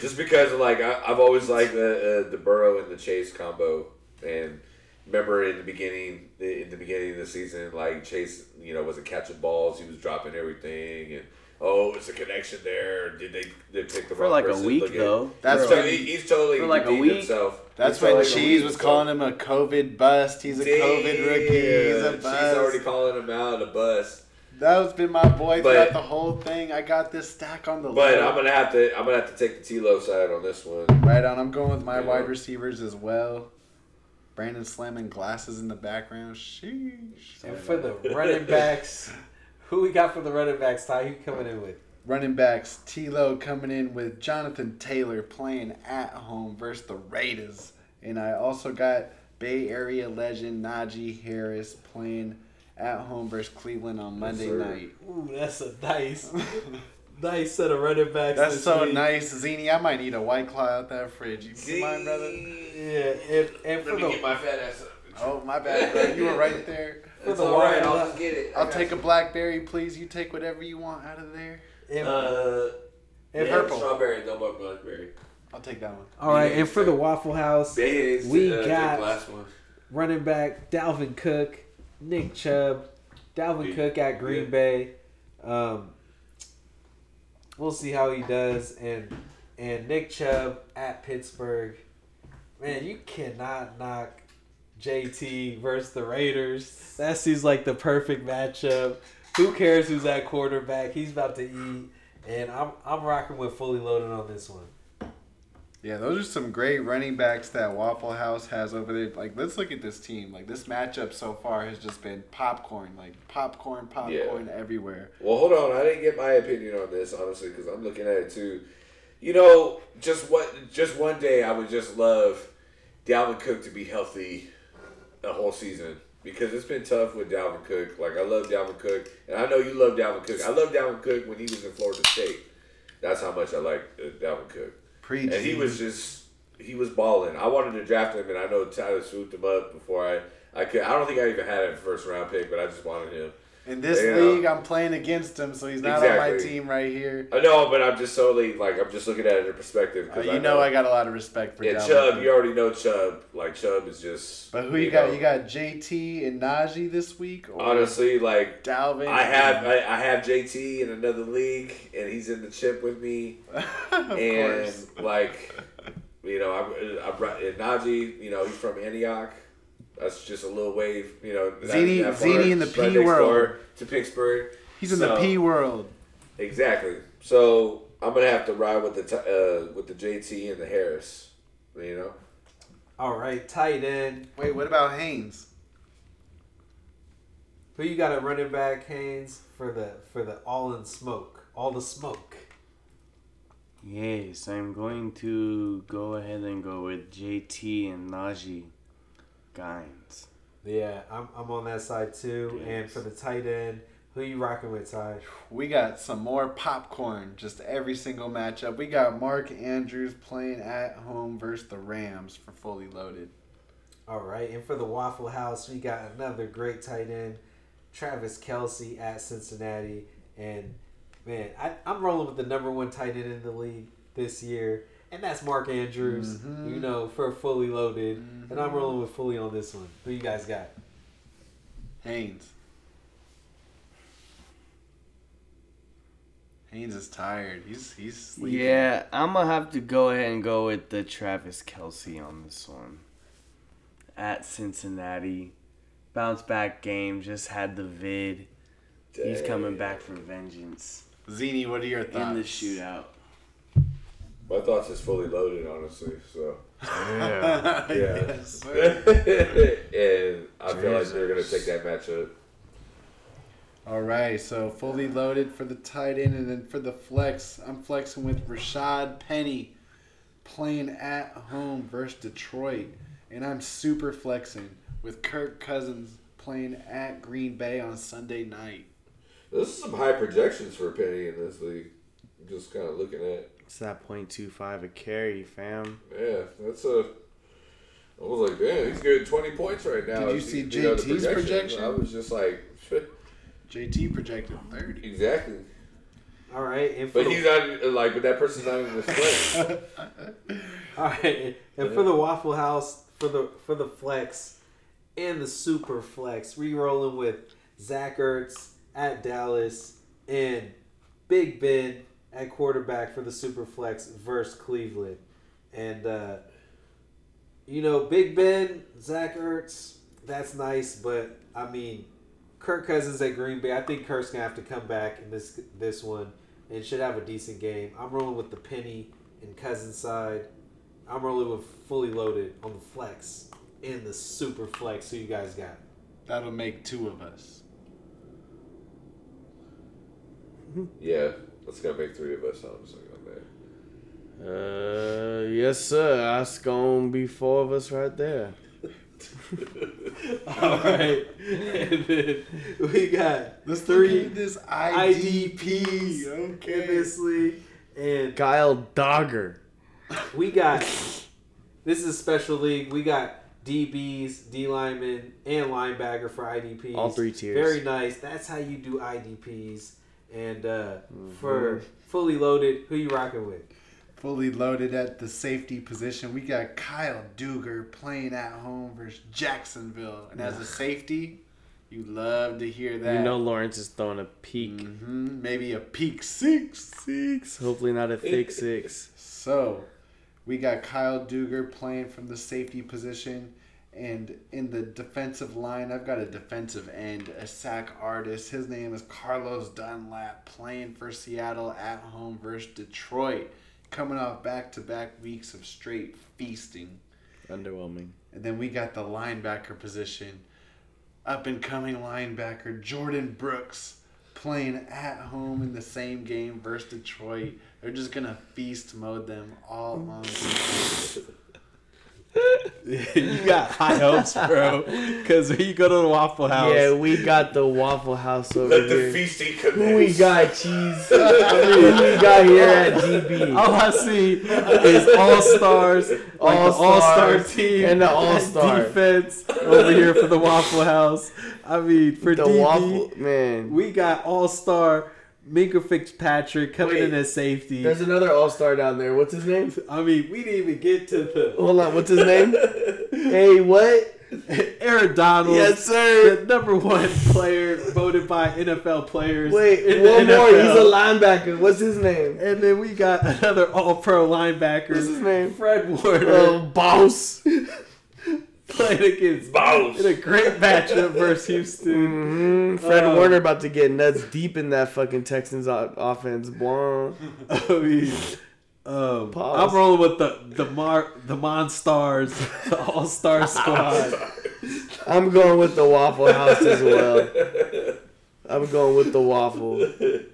just because like I, I've always liked the uh, the Burrow and the Chase combo, and remember in the beginning in the beginning of the season, like Chase, you know, wasn't catching balls, he was dropping everything, and oh, it's a connection there. Did they they pick the For wrong like a person? week, Look at- though. That's He's when- to- he- he's totally for like a redeemed week. himself. That's He's when totally Cheese redeemed was himself. calling him a COVID bust. He's a COVID rookie. He's a She's bust. already calling him out a bust. That's been my boy But- throughout the whole thing. I got this stack on the But low. I'm gonna have to I'm gonna have to take the T-Lo side on this one. Right on. I'm going with my Yeah. wide receivers as well. Brandon slamming glasses in the background. Sheesh. And for the running backs, who we got for the running backs? Ty, who coming in with? Running backs, T-Lo coming in with Jonathan Taylor playing at home versus the Raiders. And I also got Bay Area legend Najee Harris playing at home versus Cleveland on Monday sir. night. Ooh, that's a nice, nice set of running backs. That's this so week. nice. Zini, I might need a White Claw out that fridge. You mind, brother? Yeah, and, and for Let me the get my fat ass up. Oh, my bad, bro. You were right there. For It's the all right. Waffle I'll House- just get it. I'll take a blackberry, please. You take whatever you want out of there. and, Uh, and yeah, for, strawberry, no more blackberry. I'll take that one. All right, and for the Waffle House, Hayes, we uh, got last one. running back Dalvin Cook, Nick Chubb, Dalvin Yeah. Cook at Green Yeah. Bay. Um, we'll see how he does, and and Nick Chubb at Pittsburgh. Man, you cannot knock JT versus the Raiders. That seems like the perfect matchup. Who cares who's at quarterback? He's about to eat, and I'm I'm rocking with fully loaded on this one. Yeah, those are some great running backs that Waffle House has over there. Like, let's look at this team. Like, this matchup so far has just been popcorn. Like, popcorn, popcorn everywhere. Well, hold on. I didn't get my opinion on this honestly because I'm looking at it too. You know, just what, just one day, I would just love Dalvin Cook to be healthy the whole season because it's been tough with Dalvin Cook. Like I love Dalvin Cook, and I know you love Dalvin Cook. I love Dalvin Cook when he was in Florida State. That's how much I like uh, Dalvin Cook. Preach. And he was just he was balling. I wanted to draft him, and I know Tyler swooped him up before I I could. I don't think I even had a first round pick, but I just wanted him. In this Yeah. league, I'm playing against him, so he's not on my team right here. I know, but I'm just solely like I'm just looking at it in perspective. Uh, you know, I got a lot of respect for yeah, Dalvin Chubb. You already know Chubb. Like Chubb is just. But who you, got? know, You got JT and Najee this week? Or honestly like Dalvin. I have I, I have JT in another league, and he's in the chip with me. of and like you know, I, I brought Najee. You know, he's from Antioch. That's just a little wave. You know, that- Zini- that far, Zini in the P next world. to Pittsburgh. He's in the P world. Exactly. So I'm gonna have to ride with the t- uh, with the JT and the Harris. You know. All right, tight end. Wait, what about Haynes? Who you got at running back, Haynes, for the for the all in smoke, all the smoke. Yes, I'm going to go ahead and go with JT and Najee Gines. Yeah, I'm, I'm on that side too. And for the tight end, who you rocking with, Ty? We got some more popcorn. Just every single matchup. We got Mark Andrews playing at home versus the Rams for fully loaded. All right, and for the Waffle House, we got another great tight end, Travis Kelce at Cincinnati. And man, I, I'm rolling with the number one tight end in the league this year, and that's Mark Andrews. You mm-hmm. know, for fully loaded, and I'm mm-hmm. rolling with fully on this one. Who you guys got? Haynes. Haynes is tired. He's he's sleeping. Yeah, I'm gonna have to go ahead and go with the Travis Kelce on this one. At Cincinnati, bounce back game, just had the vid. He's coming back for vengeance Zini, what are your thoughts? in the shootout. My thoughts is fully loaded, honestly. So. Yeah. Yeah. Yes, and I feel like they're gonna take that matchup. All right, so fully loaded for the tight end, and then for the flex, I'm flexing with Rashad Penny playing at home versus Detroit, and I'm super flexing with Kirk Cousins playing at Green Bay on Sunday night. This is some high projections for Penny in this league. I'm just kind of looking at. It's that .25 a carry, fam. Yeah, that's a. I was like, damn, he's getting 20 points right now. Did you see know, the JT's projection? I was just like, JT projected 30. exactly. All right, and for But the, he's not like, but that person's not in this play. All right, and for the Waffle House, for the for the flex and the super flex, we rolling with Zach Ertz at Dallas and Big Ben at quarterback for the super flex versus Cleveland, and uh, you know Big Ben, Zach Ertz, that's nice, but I mean. Kirk Cousins at Green Bay. I think Kirk's gonna have to come back in this this one and should have a decent game. I'm rolling with the Penny and Cousins side. I'm rolling with fully loaded on the flex and the super flex. Who you guys got? That'll make two of us. yeah, that's gonna make three of us. Honestly, on there. Uh, yes, sir. That's gonna be four of us right there. All right, and then we got Let's three look at this IDPs IDP. in Okay. this league, and Kyle Dugger. we got this is a special league. We got DBs, D linemen, and linebacker for IDPs. All three tiers. Very nice. That's how you do IDPs. And uh, for fully loaded, who you rocking with? fully loaded at the safety position. We got Kyle Dugger playing at home versus Jacksonville, and as a safety, you love to hear that. You know Lawrence is throwing a peak. Mhm, maybe a peak six. Six. Hopefully not a thick six. So, we got Kyle Dugger playing from the safety position. And in the defensive line, I've got a defensive end, a sack artist. His name is Carlos Dunlap, playing for Seattle at home versus Detroit, coming off back to back weeks of straight feasting. Underwhelming. And then we got the linebacker position. Up and coming linebacker Jordyn Brooks playing at home in the same game versus Detroit. They're just gonna feast mode them all on. you got high hopes, bro. Because when you go to the Waffle House, Yeah, we got the Waffle House over Let the here. feasting commence. we got, cheese? Who we got here at GB? all oh, I see is all stars, like all star team and the All-Star. defense over here for the Waffle House. I mean, for The DB, waffle man. we got all star Minkah Fitzpatrick coming Wait, in as safety. There's another All Star down there. What's his name? I mean, we didn't even get to the Hold on. What's his name? hey, what? Aaron Donald. Yes, sir. The number one player voted by NFL players. Wait, one more. He's a linebacker. What's his name? And then we got another All Pro linebacker. What's his name? Fred Warner Oh, boss. Playing against Boss. in a great matchup versus Houston. hmm Fred Uh, Warner about to get nuts deep in that fucking Texans offense. Boy. I mean, um, Pause. I'm rolling with the the Mar the Monstars, the All Star Squad. I'm going with the Waffle House as well. I'm going with the waffle. Who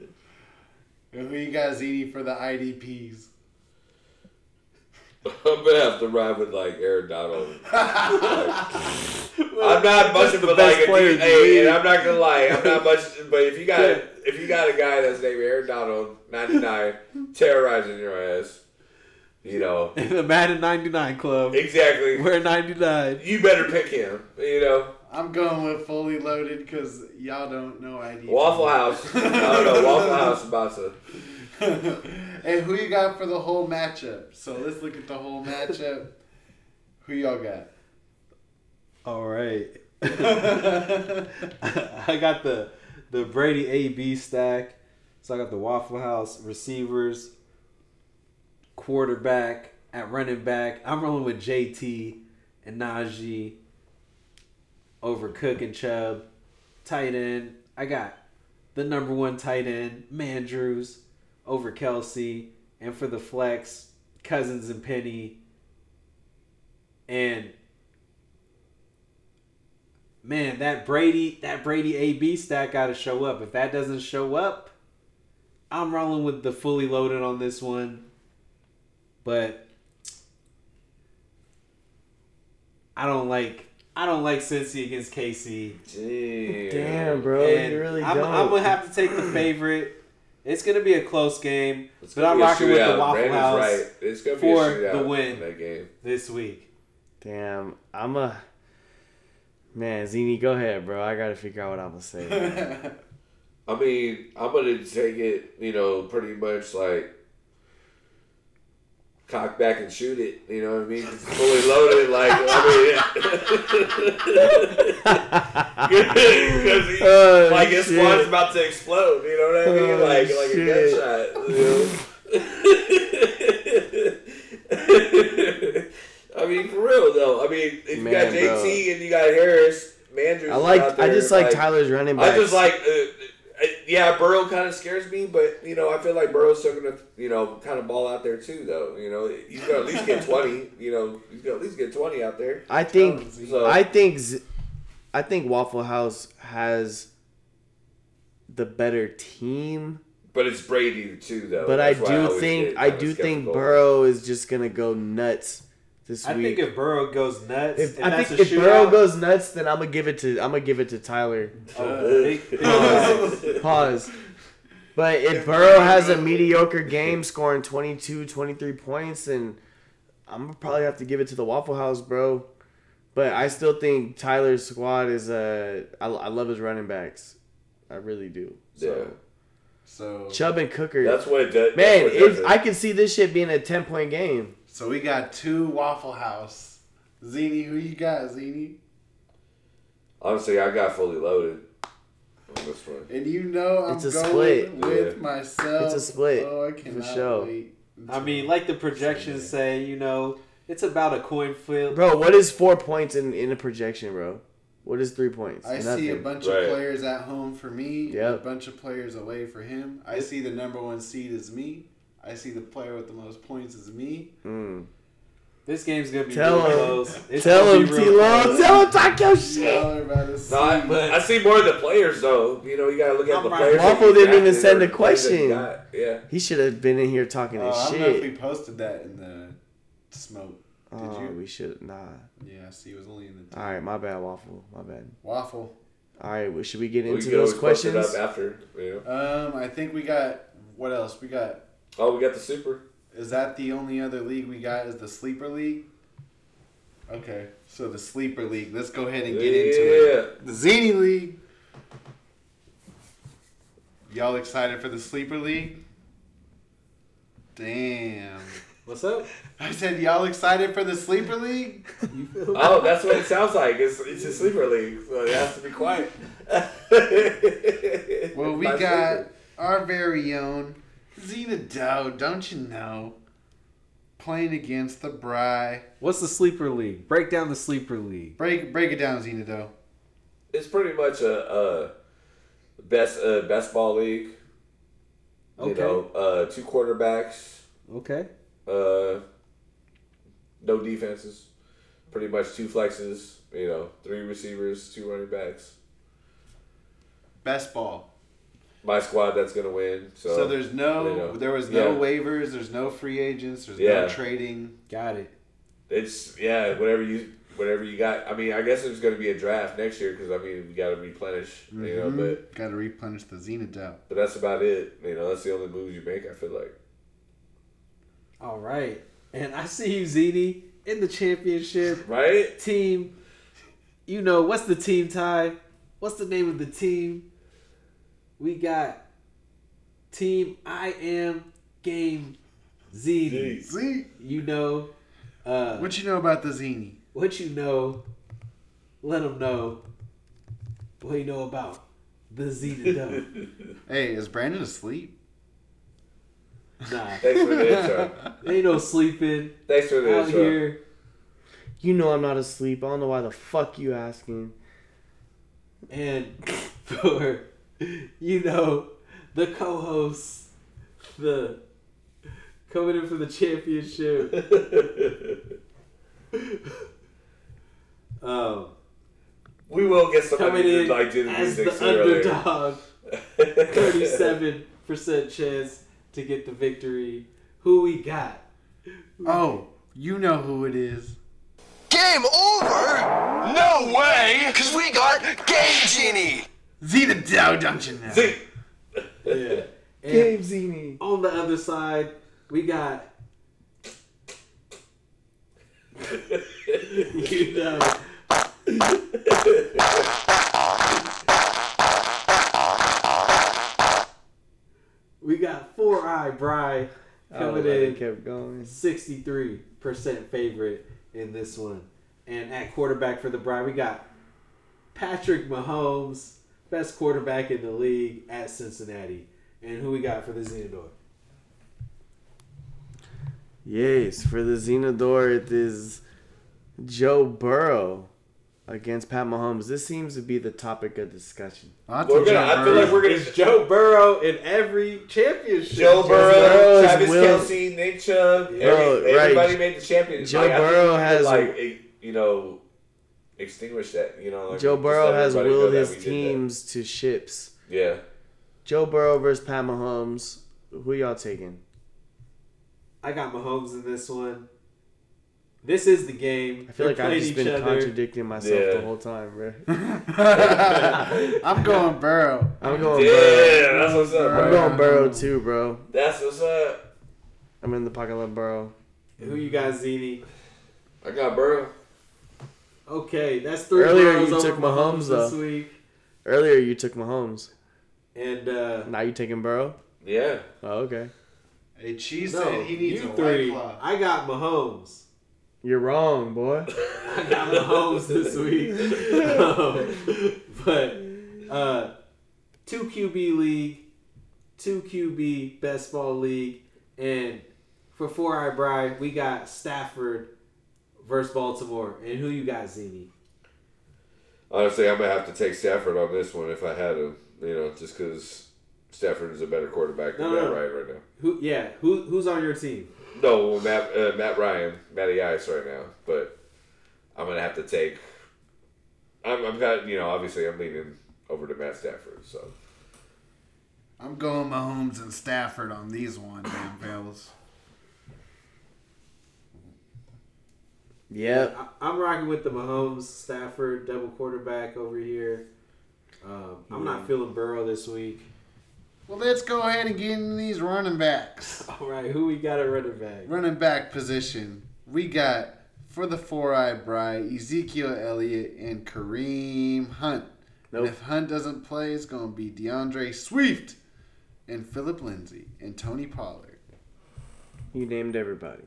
you guys eating for the IDPs? I'm gonna have to ride with like Aaron Donald. I'm not much of a like a player in hey, and I'm not gonna lie, I'm not much. But if you got if you got a guy that's named Aaron Donald, 99, terrorizing your ass, you know In the Madden 99 club. exactly. We're 99. You better pick him. You know I'm going with fully loaded because y'all don't know IDP. Waffle House. I don't know Waffle House about to. And who you got for the whole matchup? So let's look at the whole matchup. Who y'all got? All right. I got the the Brady AB stack. So I got the Waffle House receivers, quarterback at running back. I'm rolling with JT and Najee over Cook and Chubb. Tight end. I got the number one tight end, Mandrews, over Kelce. And for the flex, Cousins and Penny. And man, that Brady that Brady AB stack got to show up. If that doesn't show up, I'm rolling with the fully loaded on this one. But I don't like I don't like Cincy against KC. Damn. Damn, bro. And you really I'm, don't. I'm gonna have to take the favorite. It's gonna be a close game, It's but I'm rocking with the. Waffle Brandon's House right. It's gonna be for a the win that game. this week. Damn, I'm a man. Zini, go ahead, bro. I gotta figure out what I'm gonna say. I mean, I'm gonna take it, you know, pretty much like cock back and shoot it. You know what I mean? It's fully loaded. Like I mean, because Oh, like his squad's about to explode. You know what I mean? Oh, like like a gunshot. You know? I mean, for real though. I mean, if you got JT and you got Harris, Mandrews. I like. I just like, Tyler's running back. I just like, uh, yeah, Burrow kind of scares me, but you know, I feel like Burrow's still gonna, you know, kind of ball out there too, though. You know, he's gonna at least get twenty. You know, he's gonna at least get twenty out there. I think. So I think. Z- I think Waffle House has the better team, but it's Brady too, though. but I That's why do always think. get I do think skeptical. Burrow is just gonna go nuts this I week. think if Burrow goes nuts, If, and I that's think a if Burrow goes nuts, then I'm gonna give it to I'm gonna give it to Tyler. Oh, big- big- Pause. Pause. But if Burrow has a mediocre game, scoring 22, 23 points, then I'm gonna probably have to give it to the Waffle House, bro. But I still think Tyler's squad is uh, I, I love his running backs, I really do. So. So Chubb and Cooker. That's what it does. Man, that's what it it, does. I can see this shit being a ten point game. So we got two Waffle House. Zini, who you got, Zini? Honestly, I got fully loaded on this one. And you know I'm It's a going split. with Yeah. myself. It's a split, Oh, I for cannot sure. wait. I mean, like the projections say, you know, it's about a coin flip. Bro, what is four points in, in a projection, bro? What is three points? I see a bunch Right. of players at home for me, and a bunch of players away for him. I see the number one seed is me. I see the player with the most points is me. Mm. This game's gonna be Tell real him. close. It's Tell him, be T-Lo. Tell him, talk your shit. Y'all about to. No, I, I see more of the players though. You know, you gotta look at I'm the right. players. Waffle didn't even send a the players that you question. Yeah. He should have been in here talking Oh, his I don't know if we posted that in the smoke. Did Oh, you? we should nah. Yeah, I see. It was only in the All right, my bad, waffle. My bad. waffle. All right, well, should we get We into can those always post it questions? up after. You know. Um, I think we got what else? We got. Oh, we got the super. Is that the only other league we got? Is the sleeper league? Okay, so the sleeper league. Let's go ahead and get into it. The Zini League. Y'all excited for the sleeper league? Damn. What's up? I said y'all excited for the sleeper league? You feel me? Oh, that's what it sounds like. It's it's a sleeper league, so it has to be quiet. Well, we My got sleeper. our very own Zena Doe, don't you know? Playing against the Bry. What's the sleeper league? Break down the sleeper league. Break break it down, Zena Doe. It's pretty much a, a best uh, best ball league. You Okay. know, uh, two quarterbacks, Okay. uh, no defenses, pretty much two flexes. You know, three receivers, two running backs. Best ball. My squad that's gonna win. So, So, there's no there was no yeah. waivers, there's no free agents, there's Yeah. no trading. Got it. It's yeah, whatever you whatever you got. I mean, I guess there's gonna be a draft next year because I mean we got to replenish. You know, mm-hmm. but Gotta replenish the Zena Doe. but that's about it. You know, that's the only moves you make. I feel like. All right. And I see you, ZD, in the championship Right? team. You know, what's the team tie? What's the name of the team? We got Team I Am Game ZD. See? You know, uh, What you know about the Zini? what you know, let them know what you know about the Z to Doe. Hey, is Brandon asleep? Nah, Thanks for the intro. ain't no sleeping Thanks for the out intro. here. You know I'm not asleep. I don't know why the fuck you asking. And for, you know, the co hosts, the coming in for the championship. um, We will get somebody coming to in like do as the sooner or later. underdog. 37% chance to get the victory. Who we got? Oh, you know who it is. Game over? No way! Because we got Game Genie! Zena Doe, don't you know? See, Yeah. And Game Zini. on the other side, we got. you know. we got Four Eye Bry coming Oh, in kept going. 63% favorite in this one. And at quarterback for the Bride, we got Patrick Mahomes, best quarterback in the league at Cincinnati. And who we got for the Xenador? Yes, for the Xenodor, it is Joe Burrow against Pat Mahomes. This seems to be the topic of discussion. Lots we're gonna. Joe I feel like we're gonna. It's Joe Burrow in every championship. Joe Burrow, Burrow Travis Will- Kelce, Nick Chubb, Yeah. every, Bro, right. everybody made the championship. Joe Like, Burrow has- like a- you know extinguish that. You know, like, Joe Burrow has willed his we that. teams to ships. Yeah, Joe Burrow versus Pat Mahomes. Who y'all taking? I got Mahomes in this one. This is the game. I feel like They're I've playing just been other. contradicting myself Yeah. the whole time, bro. I'm going Burrow. I'm going yeah, Burrow. that's what's up, I'm going Burrow too, bro. That's what's up. I'm in the pocket of Burrow. Who you got, Zini? I got Burrow. Okay, that's three Earlier you took Mahomes, this though. week. Earlier you took Mahomes. And uh, Now you taking Burrow? Yeah. Oh, okay. Hey, Cheese no, said he needs a three. white claw. I got Mahomes. You're wrong, boy. I got Mahomes this week. Um, but uh, two QB league, two QB best ball league, and for four eye bride we got Stafford versus Baltimore. And who you got, Zini? Honestly, I'm gonna have to take Stafford on this one if I had him. You know, just because Stafford is a better quarterback than No, no, Matt no. Ryan right now. Who? Yeah, who? Who's on your team? No, Matt uh, Matt Ryan, Matty Ice right now, but I'm gonna have to take. I'm I'm got you know obviously I'm leaning over to Matt Stafford. So I'm going Mahomes and Stafford on these one, damn fellas. Yep. I, I'm rocking with the Mahomes Stafford double quarterback over here. Um, I'm not feeling Burrow this week. Well, let's go ahead and get into these running backs. All right, who we got at running back? Running back position, we got for the four eye bride Ezekiel Elliott and Kareem Hunt. Nope. And if Hunt doesn't play, it's going to be D'Andre Swift and Phillip Lindsay and Tony Pollard. You named everybody.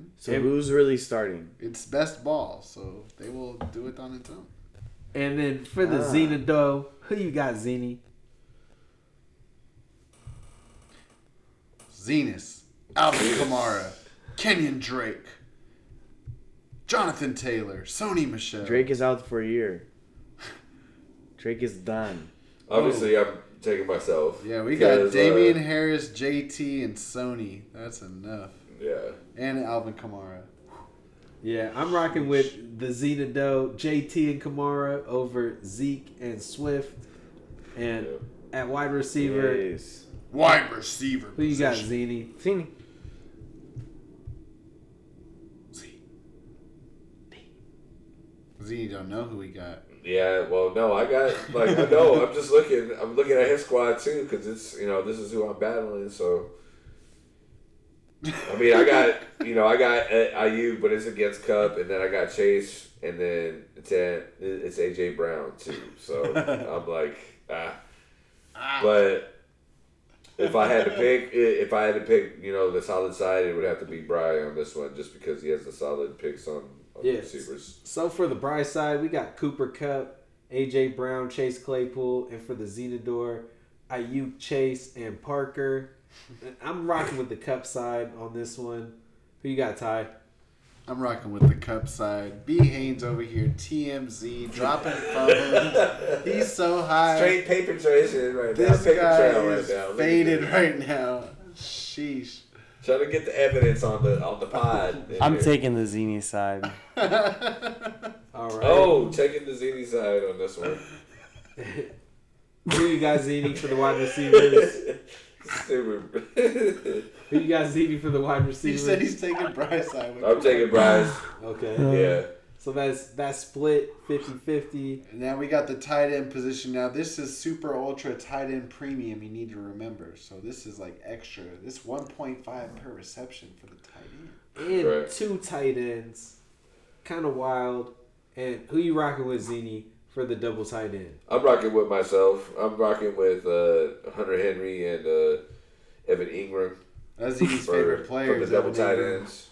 Mm-hmm. So Ev- who's really starting? It's best ball, so they will do it on its own. And then for the Ah. Zena Doe, who you got, Zini? Zenas, Alvin Kamara, Kenyan Drake, Jonathan Taylor, Sony Michel. Drake is out for a year. Drake is done. obviously I'm taking myself. Yeah, we got 'cause, uh, Damien Harris, JT, and Sony. That's enough. Yeah, And Alvin Kamara. Yeah, I'm rocking with the Zena Doe, JT and Kamara over Zeke and Swift. And Yeah. at wide receiver, Yes. Wide receiver. who you got, position. Zini? Fini. Z don't know who we got. yeah. Well, no, I got like I know. I'm just looking. I'm looking at his squad too because it's you know this is who I'm battling. So I mean, I got you know I got uh, IU, but it's against Kupp, and then I got Chase, and then it's at, it's AJ Brown too. So I'm like ah. But if I had to pick, if I had to pick, you know, the solid side, it would have to be Bry on this one, just because he has the solid picks on, on the receivers. So for the Bryce side, we got Cooper Kupp, AJ Brown, Chase Claypool, and for the Zenador, IU, Chase and Parker. And I'm rocking with the Kupp side on this one. Who you got, Ty? I'm rocking with the Kupp side. B Haynes over here, TMZ, dropping phones. He's so high. Straight paper tracing right now. this Paper guy trail right is now. Faded right now. Sheesh. Trying to get the evidence on the on the pod. I'm here. taking the Zini side. All right. Oh, taking the Zini side on this one. Who you got, Zini, for the wide receivers? Stupid. Who you got, Zini, for the wide receiver? He receivers? said he's taking Bryce side. with I'm taking Bryce. Okay. Uh, yeah. So that's that's split 50-50. Now we got the tight end position. Now this is super ultra tight end premium. You need to remember. So this is like extra. This 1.5 per reception for the tight end. And Right. two tight ends. Kind of wild. And who you rocking with, Zini, for the double tight end? I'm rocking with myself. I'm rocking with uh, Hunter Henry and uh, Evan Engram That's his favorite player for the double tight ends.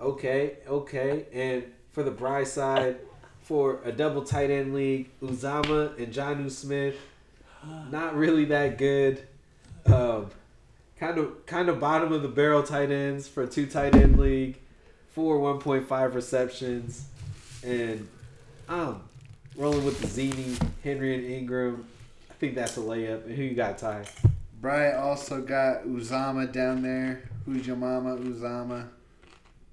Okay, okay. And for the bright side, for a double tight end league, Uzomah and Jonnu Smith, not really that good. Um, kind of kind of bottom of the barrel tight ends for a two tight end league, for 1.5 receptions, and um, rolling with the Zini, Henry and Engram. I think that's a layup. And who you got, Ty? Bryant also got Uzomah down there. Who's your mama, Uzomah?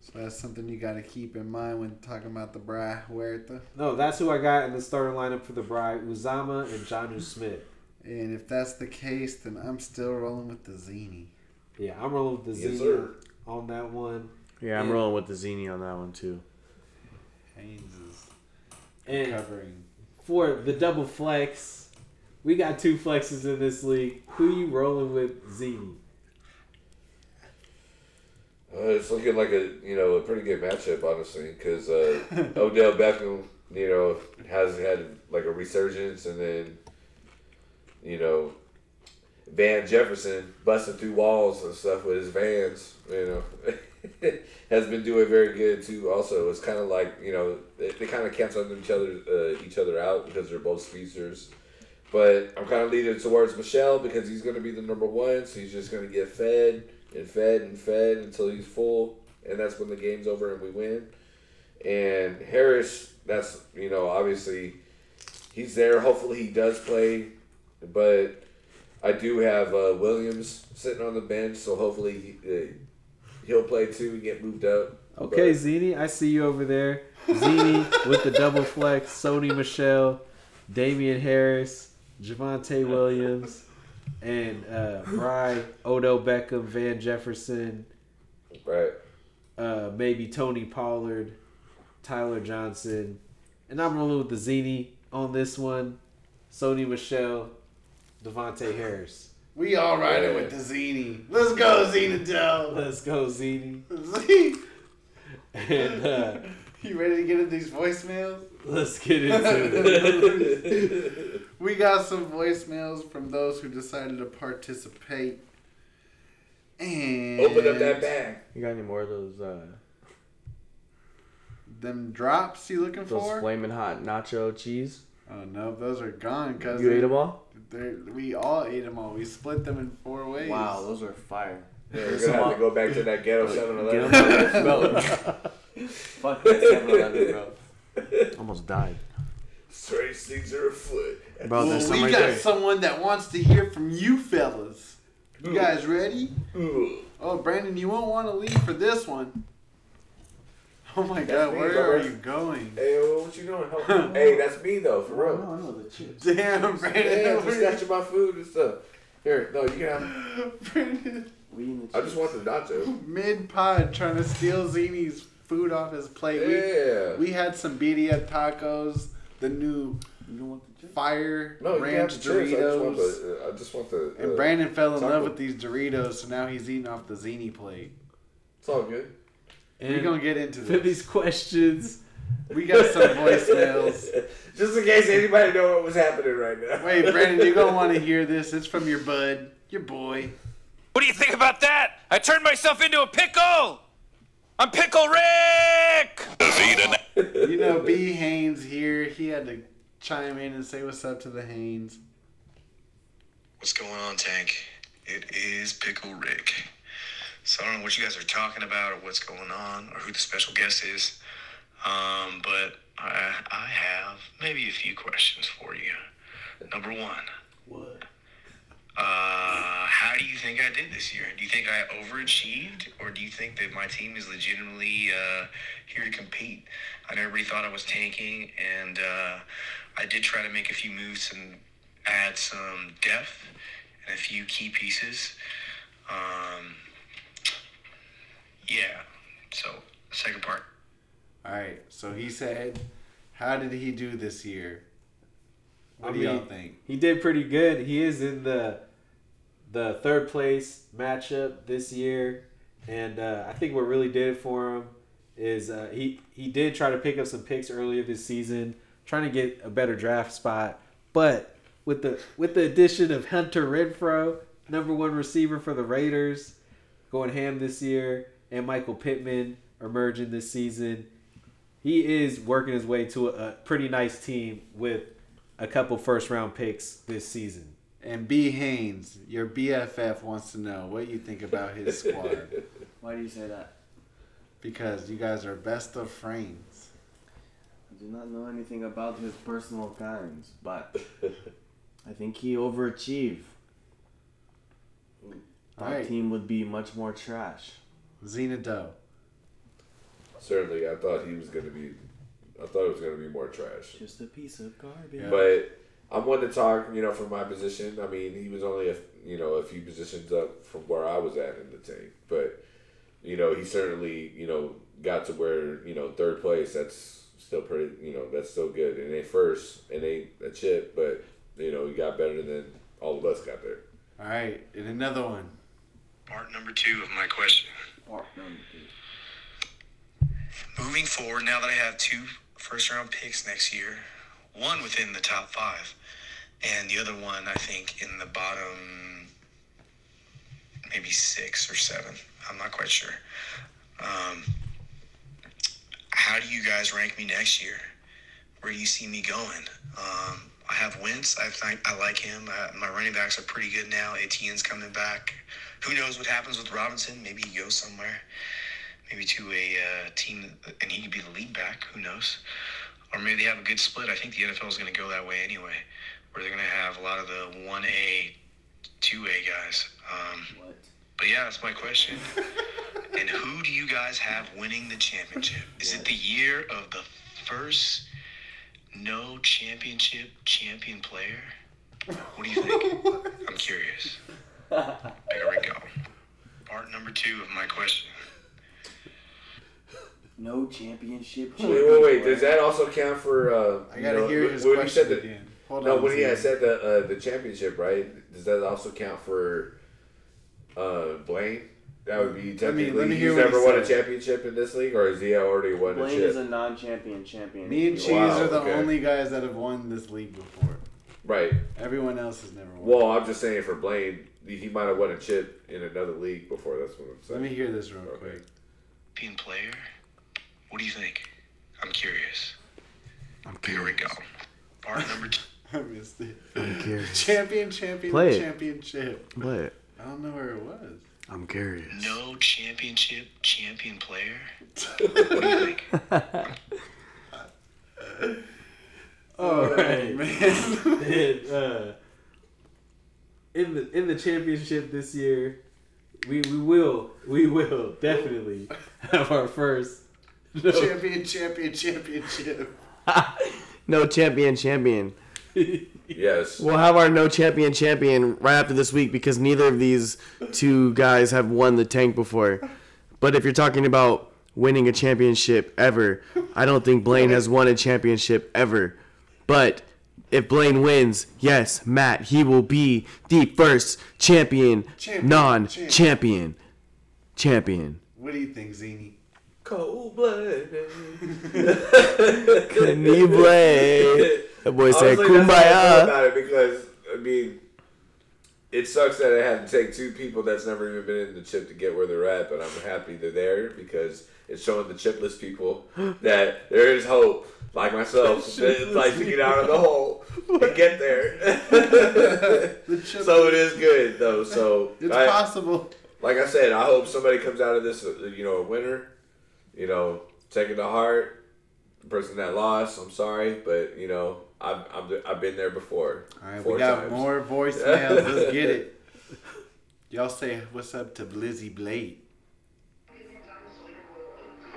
So that's something you got to keep in mind when talking about the Bry Huerta. No, that's who I got in the starting lineup for the Bry, Uzomah and Jonnu Smith. And if that's the case, then I'm still rolling with the Zini. Yeah, I'm rolling with the Yes, Zini sir. on that one. Yeah, I'm And- rolling with the Zini on that one too. Haynes is And covering. for the double flex, we got two flexes in this league. Who you rolling with, Zini? Uh, it's looking like a you know a pretty good matchup, honestly, because uh, Odell Beckham, you know, has had like a resurgence, and then you know, Van Jefferson busting through walls and stuff with his vans, you know, has been doing very good too. Also, it's kind of like you know they, they kind of cancel each other uh, each other out because they're both speedsters. But I'm kind of leaning towards Michel because he's going to be the number one, so he's just going to get fed and fed and fed until he's full, and that's when the game's over and we win. And Harris, that's you know obviously he's there. Hopefully he does play, but I do have uh, Williams sitting on the bench, so hopefully he, uh, he'll play too and get moved up. Okay, But- Zini, I see you over there. Zini with the double flex, Sony Michel, Damien Harris, Javonte Williams, and uh, Bry, Odell Beckham, Van Jefferson, right? Uh, maybe Tony Pollard, Tyler Johnson, and I'm rolling with the Zini on this one. Sony Michel, Devontae Harris. We all riding with the Zini. Let's go, Zena Doe. Let's go, Zini. Z. And uh, You ready to get into these voicemails? let's get into it. we got some voicemails from those who decided to participate. And Open up that bag. You got any more of those uh, Them drops you looking those for? flaming hot nacho cheese? Oh no, those are gone. Cause You ate them all? We all ate them all. We split them in four ways. Wow, those are fire. Yeah, we're gonna have to go back to that ghetto 7-Eleven. Fuck that 7-Eleven, bro. Almost died. Strange things are afoot. Bro, Well, we right got there. someone that wants to hear from you fellas. You guys ready? Ooh. Oh, Brandon, you won't want to leave for this one. Oh my That's God, me, where bro. are you going? Hey, what you doing? Help- hey, that's me though, for real. I know the chips. Damn, Yeah, Brandon. just snatching my food and stuff. Here, no, you can have. Brandon, We in the I just want the nacho. mid pod trying to steal Zini's food off his plate. We- Yeah. We, had some birria tacos, the new You don't want the chips? fire No, you have ranch the chips. I just want Doritos. the. uh, I just want the. And uh, Brandon fell in taco. love with these Doritos, so now he's eating off the Zini plate. It's all good. We're gonna get into for this. these questions, We got some voicemails. Just in case anybody know what was happening right now. Wait, Brandon, you're gonna want to hear this. It's from your bud, your boy. What do you think about that? I turned myself into a pickle! I'm Pickle Rick! You know, B Haynes here. He had to chime in and say what's up to the Haynes. What's going on, Tank? It is Pickle Rick. So I don't know what you guys are talking about or what's going on or who the special guest is. Um, but I, I have maybe a few questions for you. Number one. What? Uh, how do you think I did this year? Do you think I overachieved, or do you think that my team is legitimately uh, here to compete? I know everybody thought I was tanking, and uh, I did try to make a few moves and add some depth and a few key pieces. Um, yeah. So, second part. All right, so he said, "How did he do this year?" What I do y'all think? He did pretty good. He is in the the third place matchup this year, and uh, I think what really did it for him is uh, he he did try to pick up some picks earlier this season, trying to get a better draft spot. But with the with the addition of Hunter Renfrow, number one receiver for the Raiders, going ham this year, and Michael Pittman emerging this season, he is working his way to a, a pretty nice team with a couple first round picks this season. And B Haynes, your BFF wants to know what you think about his squad Why do you say that? because you guys are best of friends. I do not know anything about his personal kinds, but I think he overachieved. That Alright. team would be much more trash. Xena Doe. Certainly, I thought he was gonna be. I thought it was gonna be more trash. Just a piece of garbage. But I'm one to talk, you know, from my position. I mean, he was only a you know a few positions up from where I was at in the tank, but you know he certainly you know got to where you know third place. That's still pretty. You know that's still good. And ain't first, and ain't a chip, but you know he got better than all of us got there. All right, and another one. Part number two of my question. Number two. Moving forward, now that I have two first round picks next year, one within the top five, and the other one I think in the bottom, maybe six or seven. I'm not quite sure. Um, how do you guys rank me next year? Where do you see me going? Um, I have Wentz. I think I like him. Uh, my running backs are pretty good now. Etienne's coming back. Who knows what happens with Robinson? Maybe he goes somewhere. Maybe to a uh, team, and he could be the lead back. Who knows? Or maybe they have a good split. I think the NFL is going to go that way anyway, where they're going to have a lot of the one A, two A guys. Um, but yeah, that's my question. and who do you guys have winning the championship? Is it the year of the first no championship champion player? What do you think? I'm curious. There we go. Part number two of my question. No championship. Wait, wait, wait. Does that also count for? Uh, I gotta know, hear his when you question said that- again. Hold no, on, when he had said the uh, the championship, right? Does that also count for uh, Blaine? That would be Let me- technically let me hear he's what he never won a said. championship in this league, or has he already won a Blaine chip? is a non-champion champion. Me and Cheese Wow, are the okay. only guys that have won this league before. Right. Everyone else has never won. Well, I'm just saying for Blaine, he might have won a chip in another league before. That's what I'm saying. Let me hear this real quick. Champion player? What do you think? I'm curious. Here we go. Part number two. I missed it. I'm curious. Champion, champion, Play it. championship. Play it. I don't know where it was. I'm curious. No championship champion player? What do you think? All right, man. And, uh, in the in the championship this year, we we will we will definitely have our first no, Champion, champion, championship. No champion, champion. Yes. We'll have our no champion, champion right after this week because neither of these two guys have won the tank before. But if you're talking about winning a championship ever, I don't think Blaine has won a championship ever. But if Blaine wins, yes, Matt, he will be the first champion, Champion, non-champion, champion. What do you think, Zini? Cold blooded. Kenny Blaine. That boy said Honestly, that's how I feel kumbaya. about it because I mean, it sucks that I have to take two people that's never even been in the chip to get where they're at, but I'm happy they're there because it's showing the chipless people that there is hope, like myself, it's like to get out of the hole and get there. so it is good though. So It's I- possible. like I said, I hope somebody comes out of this, uh, you know, a winner. You know, taking to heart. The person that lost, I'm sorry, but you know, I've I've, I've been there before. All right, we got times. more voicemails. Let's get it. Y'all say what's up to Blizzy Blade.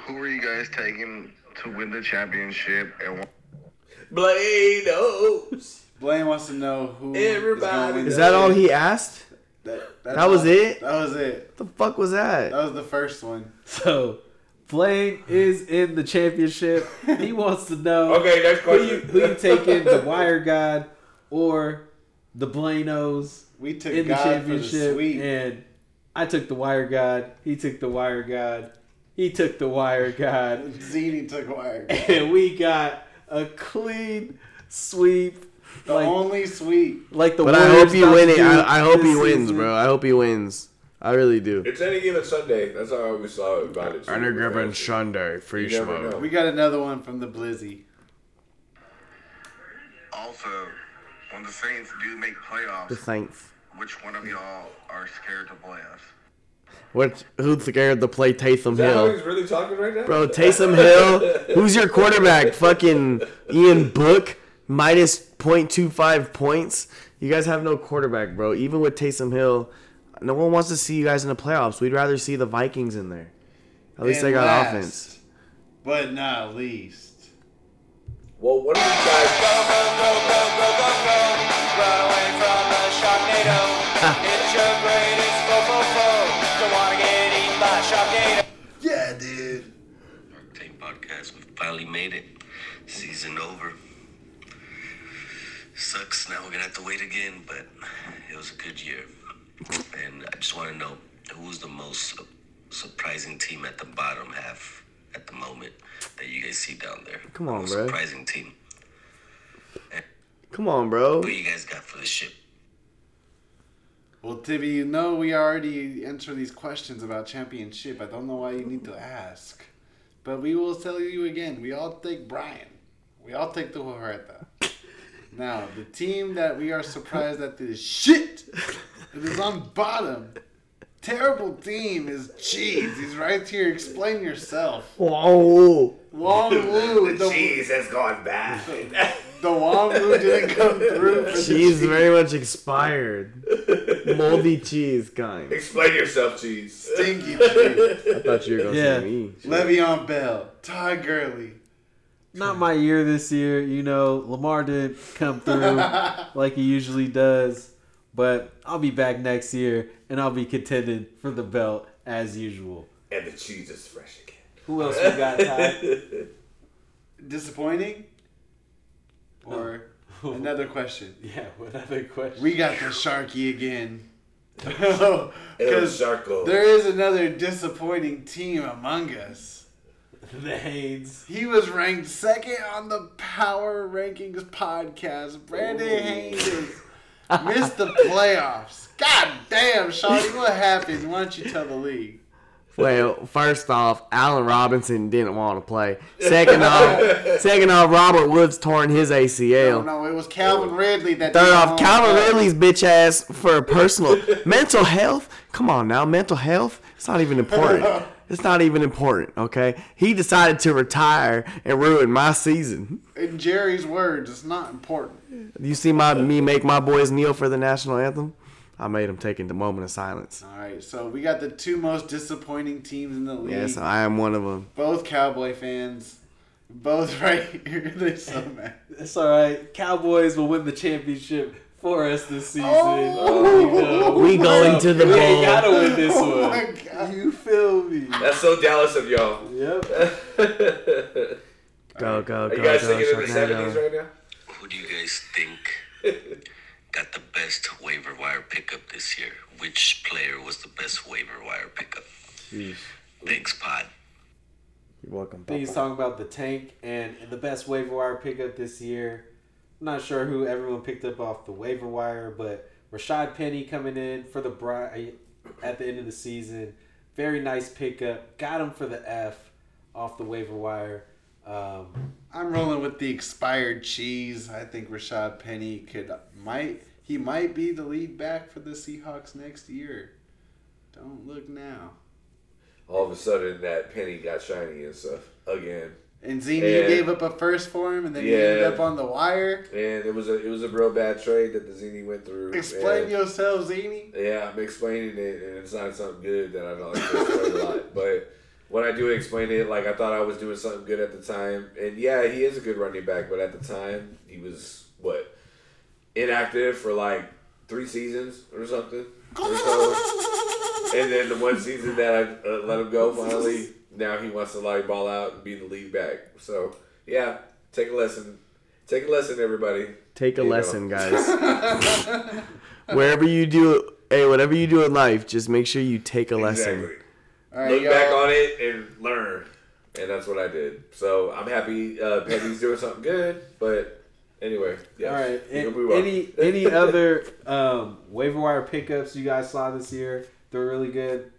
Who are you guys taking to win the championship? And wh- Blados. Blaine wants to know who Everybody is, Is that all he asked? That, that's That was all- it? That was it. What the fuck was that? That was the first one. So, Blaine is in the championship. He wants to know. Okay, next Who you, question. who you taking, the Wire God or the Blainos We took in the God for the championship? sweep. And I took the Wire God. He took the Wire God. He took the Wire God. Zini took wire. And we got a clean sweep. The like, only sweep. like the But I hope he about to win it. I, I hope he wins, season. bro. I hope he wins. I really do. It's any given Sunday. That's how I always saw it about it. too. Sunday, free You. We got another one from the Blizzy. also, when the Saints do make playoffs, The Saints. which one of y'all are scared to play us? What? Who's scared to play Taysom Is that Hill? he's really talking right now? Bro, Taysom Hill. Who's your quarterback? Fucking Ian Book minus 0.25 points. You guys have no quarterback, bro. Even with Taysom Hill, no one wants to see you guys in the playoffs. We'd rather see the Vikings in there. At least And they got last, offense. But not least. Well, what are you guys? Run away from the Sharknado. it's your greatest finally made it. Season over. Sucks. Now we're gonna have to wait again, but it was a good year. And I just want to know who was the most surprising team at the bottom half at the moment that you guys see down there. Come on, Most bro. Surprising team. Come on, bro. Who you guys got for the ship. Well, Tibby, you know we already answered these questions about championship. I don't know why you need to ask. But we will tell you again. We all take Brian. We all take the Huerta. Now, the team that we are surprised that is shit. It is on bottom. Terrible team is Cheese. He's right here. Explain yourself. Whoa. Wong Wu. The cheese has gone bad. The Wong Wu didn't come through. For the Cheese very much expired. Moldy cheese kind. Explain yourself, cheese. Stinky cheese. I thought you were gonna Yeah. say me. Le'Veon Bell. Ty Gurley. Not my year this year. You know, Lamar didn't come through like he usually does. But I'll be back next year and I'll be contending for the belt as usual. And the cheese is fresh again. Who else we got, Ty? Disappointing? Or another question? yeah, another question. We got the Sharky again. El Because Sharko. there is another disappointing team among us. the Haynes. He was ranked second on the Power Rankings podcast. Brandon Haynes missed the playoffs. God damn, Shawty, what happened? Why don't you tell the league? Well, first off, Allen Robinson didn't want to play. Second off, second off, Robert Woods torn his ACL. no, it was Calvin Ridley that Third off, Calvin play. Ridley's bitch ass for personal mental health. Come on now, mental health. It's not even important. It's not even important. Okay, he decided to retire and ruin my season. In Jerry's words, it's not important. You see my me make my boys kneel for the national anthem. I made them take the moment of silence. All right, so we got the two most disappointing teams in the league. Yes, I am one of them. Both Cowboy fans. Both right here. They're so mad. It's all right. Cowboys will win the championship for us this season. Oh. You know. We going to the bowl. We ain't gotta win this Oh one. my god. You feel me? That's so Dallas of y'all. Yep. Go go Are go you guys go. thinking of the 70s right now? Who do you guys think got the best waiver wire pickup this year? Which player was the best waiver wire pickup? Thanks, Pod. You're welcome. I think he's talking about the tank and the best waiver wire pickup this year. I'm not sure who everyone picked up off the waiver wire, but Rashad Penny coming in for the Bri- at the end of the season. Very nice pickup. Got him for the F off the waiver wire. Um, I'm rolling with the expired cheese. I think Rashad Penny could might he might be the lead back for the Seahawks next year. Don't look now. All of a sudden, that penny got shiny and stuff again. And Zini gave up a first for him, and then he ended up on the wire. And it was a it was a real bad trade that the Zini went through. Explain and- yourself, Zini. Yeah, I'm explaining it, and it's not something good that I don't like to explain a lot. But when I do explain it, like I thought I was doing something good at the time, and yeah, he is a good running back, but at the time he was what inactive for like three seasons or something. Or so. and then the one season that I uh, let him go finally, now he wants to like ball out and be the lead back. So yeah, take a lesson. Take a lesson, everybody. Take a You know. lesson, guys. Wherever you do, hey, whatever you do in life, just make sure you take a lesson. Exactly. All right, Look y'all. back on it and learn. And that's what I did. So I'm happy uh, Petty's doing something good. But anyway, yes, all right. And can any any other um, waiver wire pickups you guys saw this year? They're really good.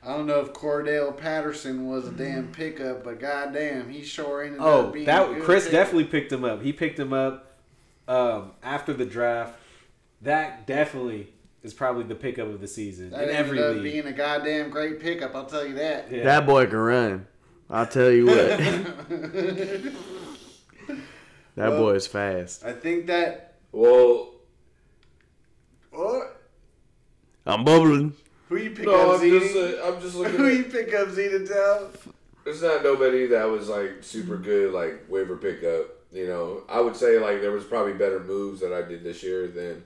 I don't know if Cordarrelle Patterson was a damn pickup, but goddamn, he sure ended Oh, up being a that good Chris pickup. definitely picked him up. He picked him up um, after the draft. That definitely is probably the pickup of the season That in ended every up league. being a goddamn great pickup. I'll tell you that. Yeah. That boy can run. I'll tell you what. that Well- boy is fast. I think that. Well, What? I'm bubbling. Who you pick no, up, I'm Zini? just, uh, I'm just looking Who at you pick up, Zeta Tell? It's not nobody that was like super good, like waiver pickup. You know, I would say like there was probably better moves that I did this year than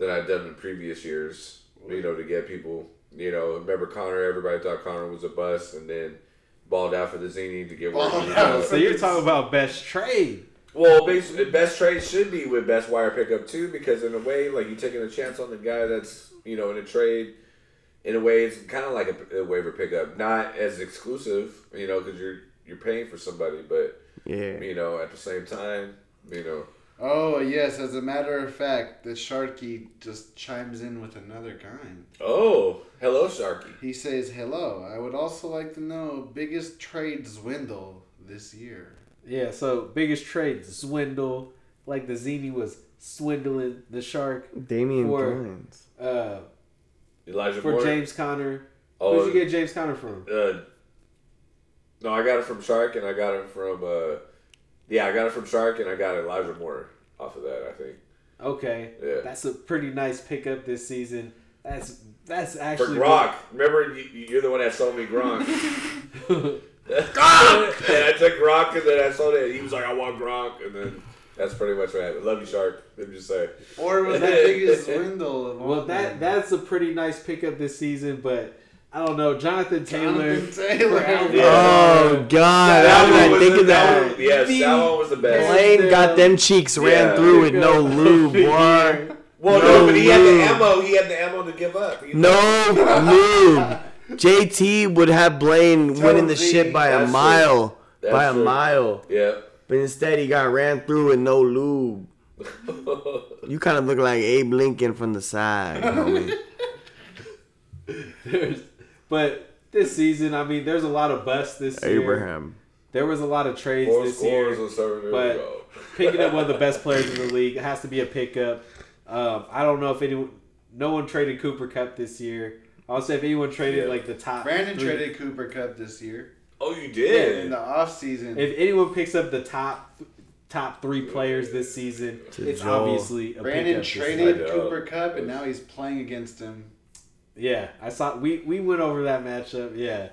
than I've done in previous years. You know, to get people. You know, remember Conner? Everybody thought Conner was a bust, and then balled out for the Zini to get where he Oh, going. so you're talking about best trade. Well, basically, best trade should be with best wire pickup too, because in a way, like you're taking a chance on the guy that's you know in a trade. In a way, it's kind of like a, a waiver pickup, not as exclusive, you know, because you're you're paying for somebody, but Yeah. you know at the same time, you know, Oh, yes, as a matter of fact, the Sharky just chimes in with another kind. Oh, hello, Sharky. He says, "Hello. I would also like to know biggest trade swindle this year." Yeah, so biggest trade swindle, like the Zini was swindling the shark Damian for uh Elijah for Moore. James Conner. Oh, Where'd you get James Conner from? Uh, no, I got it from Shark, and I got it from. Uh, yeah, I got it from Shark, and I got Elijah Moore off of that. I think Okay, Yeah. that's a pretty nice pickup this season. That's that's for actually Gronk. Remember, you, you're the one that sold me Gronk. Gronk. and I took Gronk, and then I sold it. He was like, "I want Gronk," and then that's pretty much what happened. Love you, Shark. Let me just say. Or was the biggest swindle of all Well, that that's a pretty nice pickup this season, but I don't know, Jonathan Taylor. Jonathan Taylor. for Alvin oh, Yeah. Kamara. Oh God! How did I think of that? one- Yes, that one was the best. Blaine got them cheeks ran through with no lube, boy. Well, No no, but he had the lube. ammo. He had the ammo to give up. He- No lube. JT would have Blaine winning the Z, shit by a that's true. mile. That's by a true. mile. Yeah. But instead, he got ran through with no lube. You kind of look like Abe Lincoln from the side. homie. There's, but this season, I mean, there's a lot of busts this year. Abraham. There was a lot of trades Four this scores year. and but picking up one of the best players in the league it has to be a pickup. Um, I don't know if anyone, no one traded Cooper Kupp this year. I'll say if anyone traded Yeah. like the top. Brandon three- traded Cooper Kupp this year Oh, you did? in the off season. If anyone picks up the top top three players this season, To it's Joel. obviously a Brandon pickup. traded Cooper Kupp, and now he's playing against him. Yeah, I saw. We we went over that matchup. Yeah,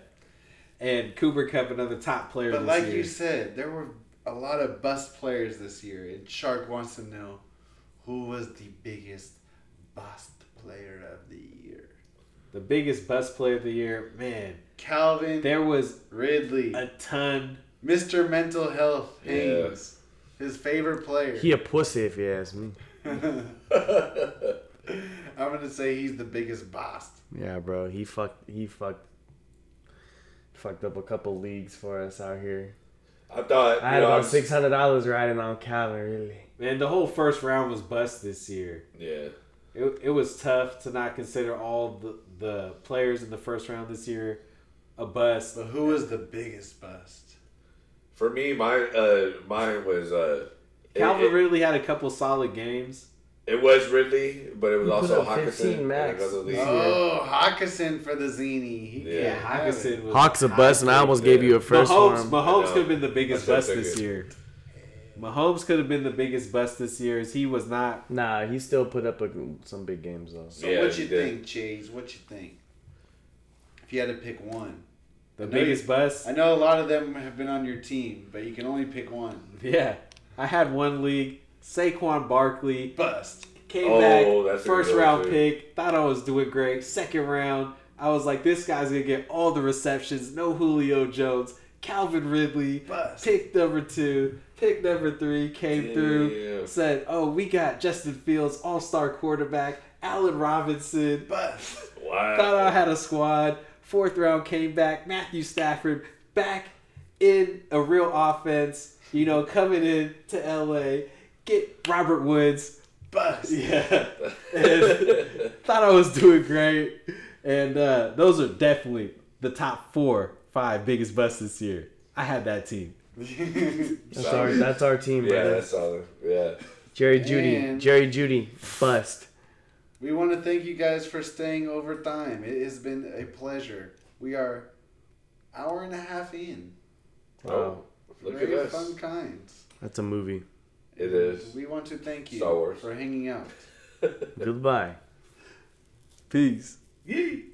and Cooper Kupp another top player. But this like year. you said, there were a lot of bust players this year, and Shark wants to know who was the biggest bust player of the year. the biggest bust player of the year, man. Calvin There was Ridley, a ton. Mr. Mental Health Haynes, his favorite player. He a pussy if you ask me. I'm gonna say he's the biggest bust. Yeah, bro. He fucked. He fucked. Fucked up a couple leagues for us out here. I thought. I had know, about six hundred dollars riding on Calvin. Really. Man, the whole first round was bust this year. Yeah. It, it was tough to not consider all the, the players in the first round this year a bust. But who was the biggest bust? For me, my uh, mine was. Uh, it- Calvin it, Ridley had a couple solid games. It was Ridley, but it was He also Hockenson. max. in another league. Oh, Hockenson for the Zini. He Yeah. Yeah, can't have it. Hockenson was Hawks a bust, and I almost gave you a first for Mahomes, him. Mahomes could have been the biggest bust what this year. Mahomes could have been the biggest bust this year as he was not. Nah, he still put up a, some big games though. So Yeah, what you did. think, Chase? What you think? If you had to pick one, The biggest you- bust? I know a lot of them have been on your team, but you can only pick one. Yeah. I had one league. Saquon Barkley Bust. came Oh, back. First round too. pick. Thought I was doing great. Second round, I was like, this guy's going to get all the receptions. No Julio Jones. Calvin Ridley. Bust. Pick number two. Pick number three came through. Said, oh, we got Justin Fields, all star quarterback. Allen Robinson. Bust. Thought I had a squad. Fourth round came back. Matthew Stafford back in a real offense. You know, coming in to LA. Get Robert Woods. Bust. Yeah. Thought I was doing great. And uh, those are definitely the top four, five biggest busts this year. I had that team. That's our that's our team, Yeah, brother. that's solid. Yeah. Jerry Jeudy, And- Jerry Jeudy, bust. We want to thank you guys for staying over time. It has been a pleasure. We are hour and a half in. Oh, look at Very us. fun kinds. That's a movie. It is. We want to thank you Star Wars. for hanging out. Goodbye. Peace. Yee.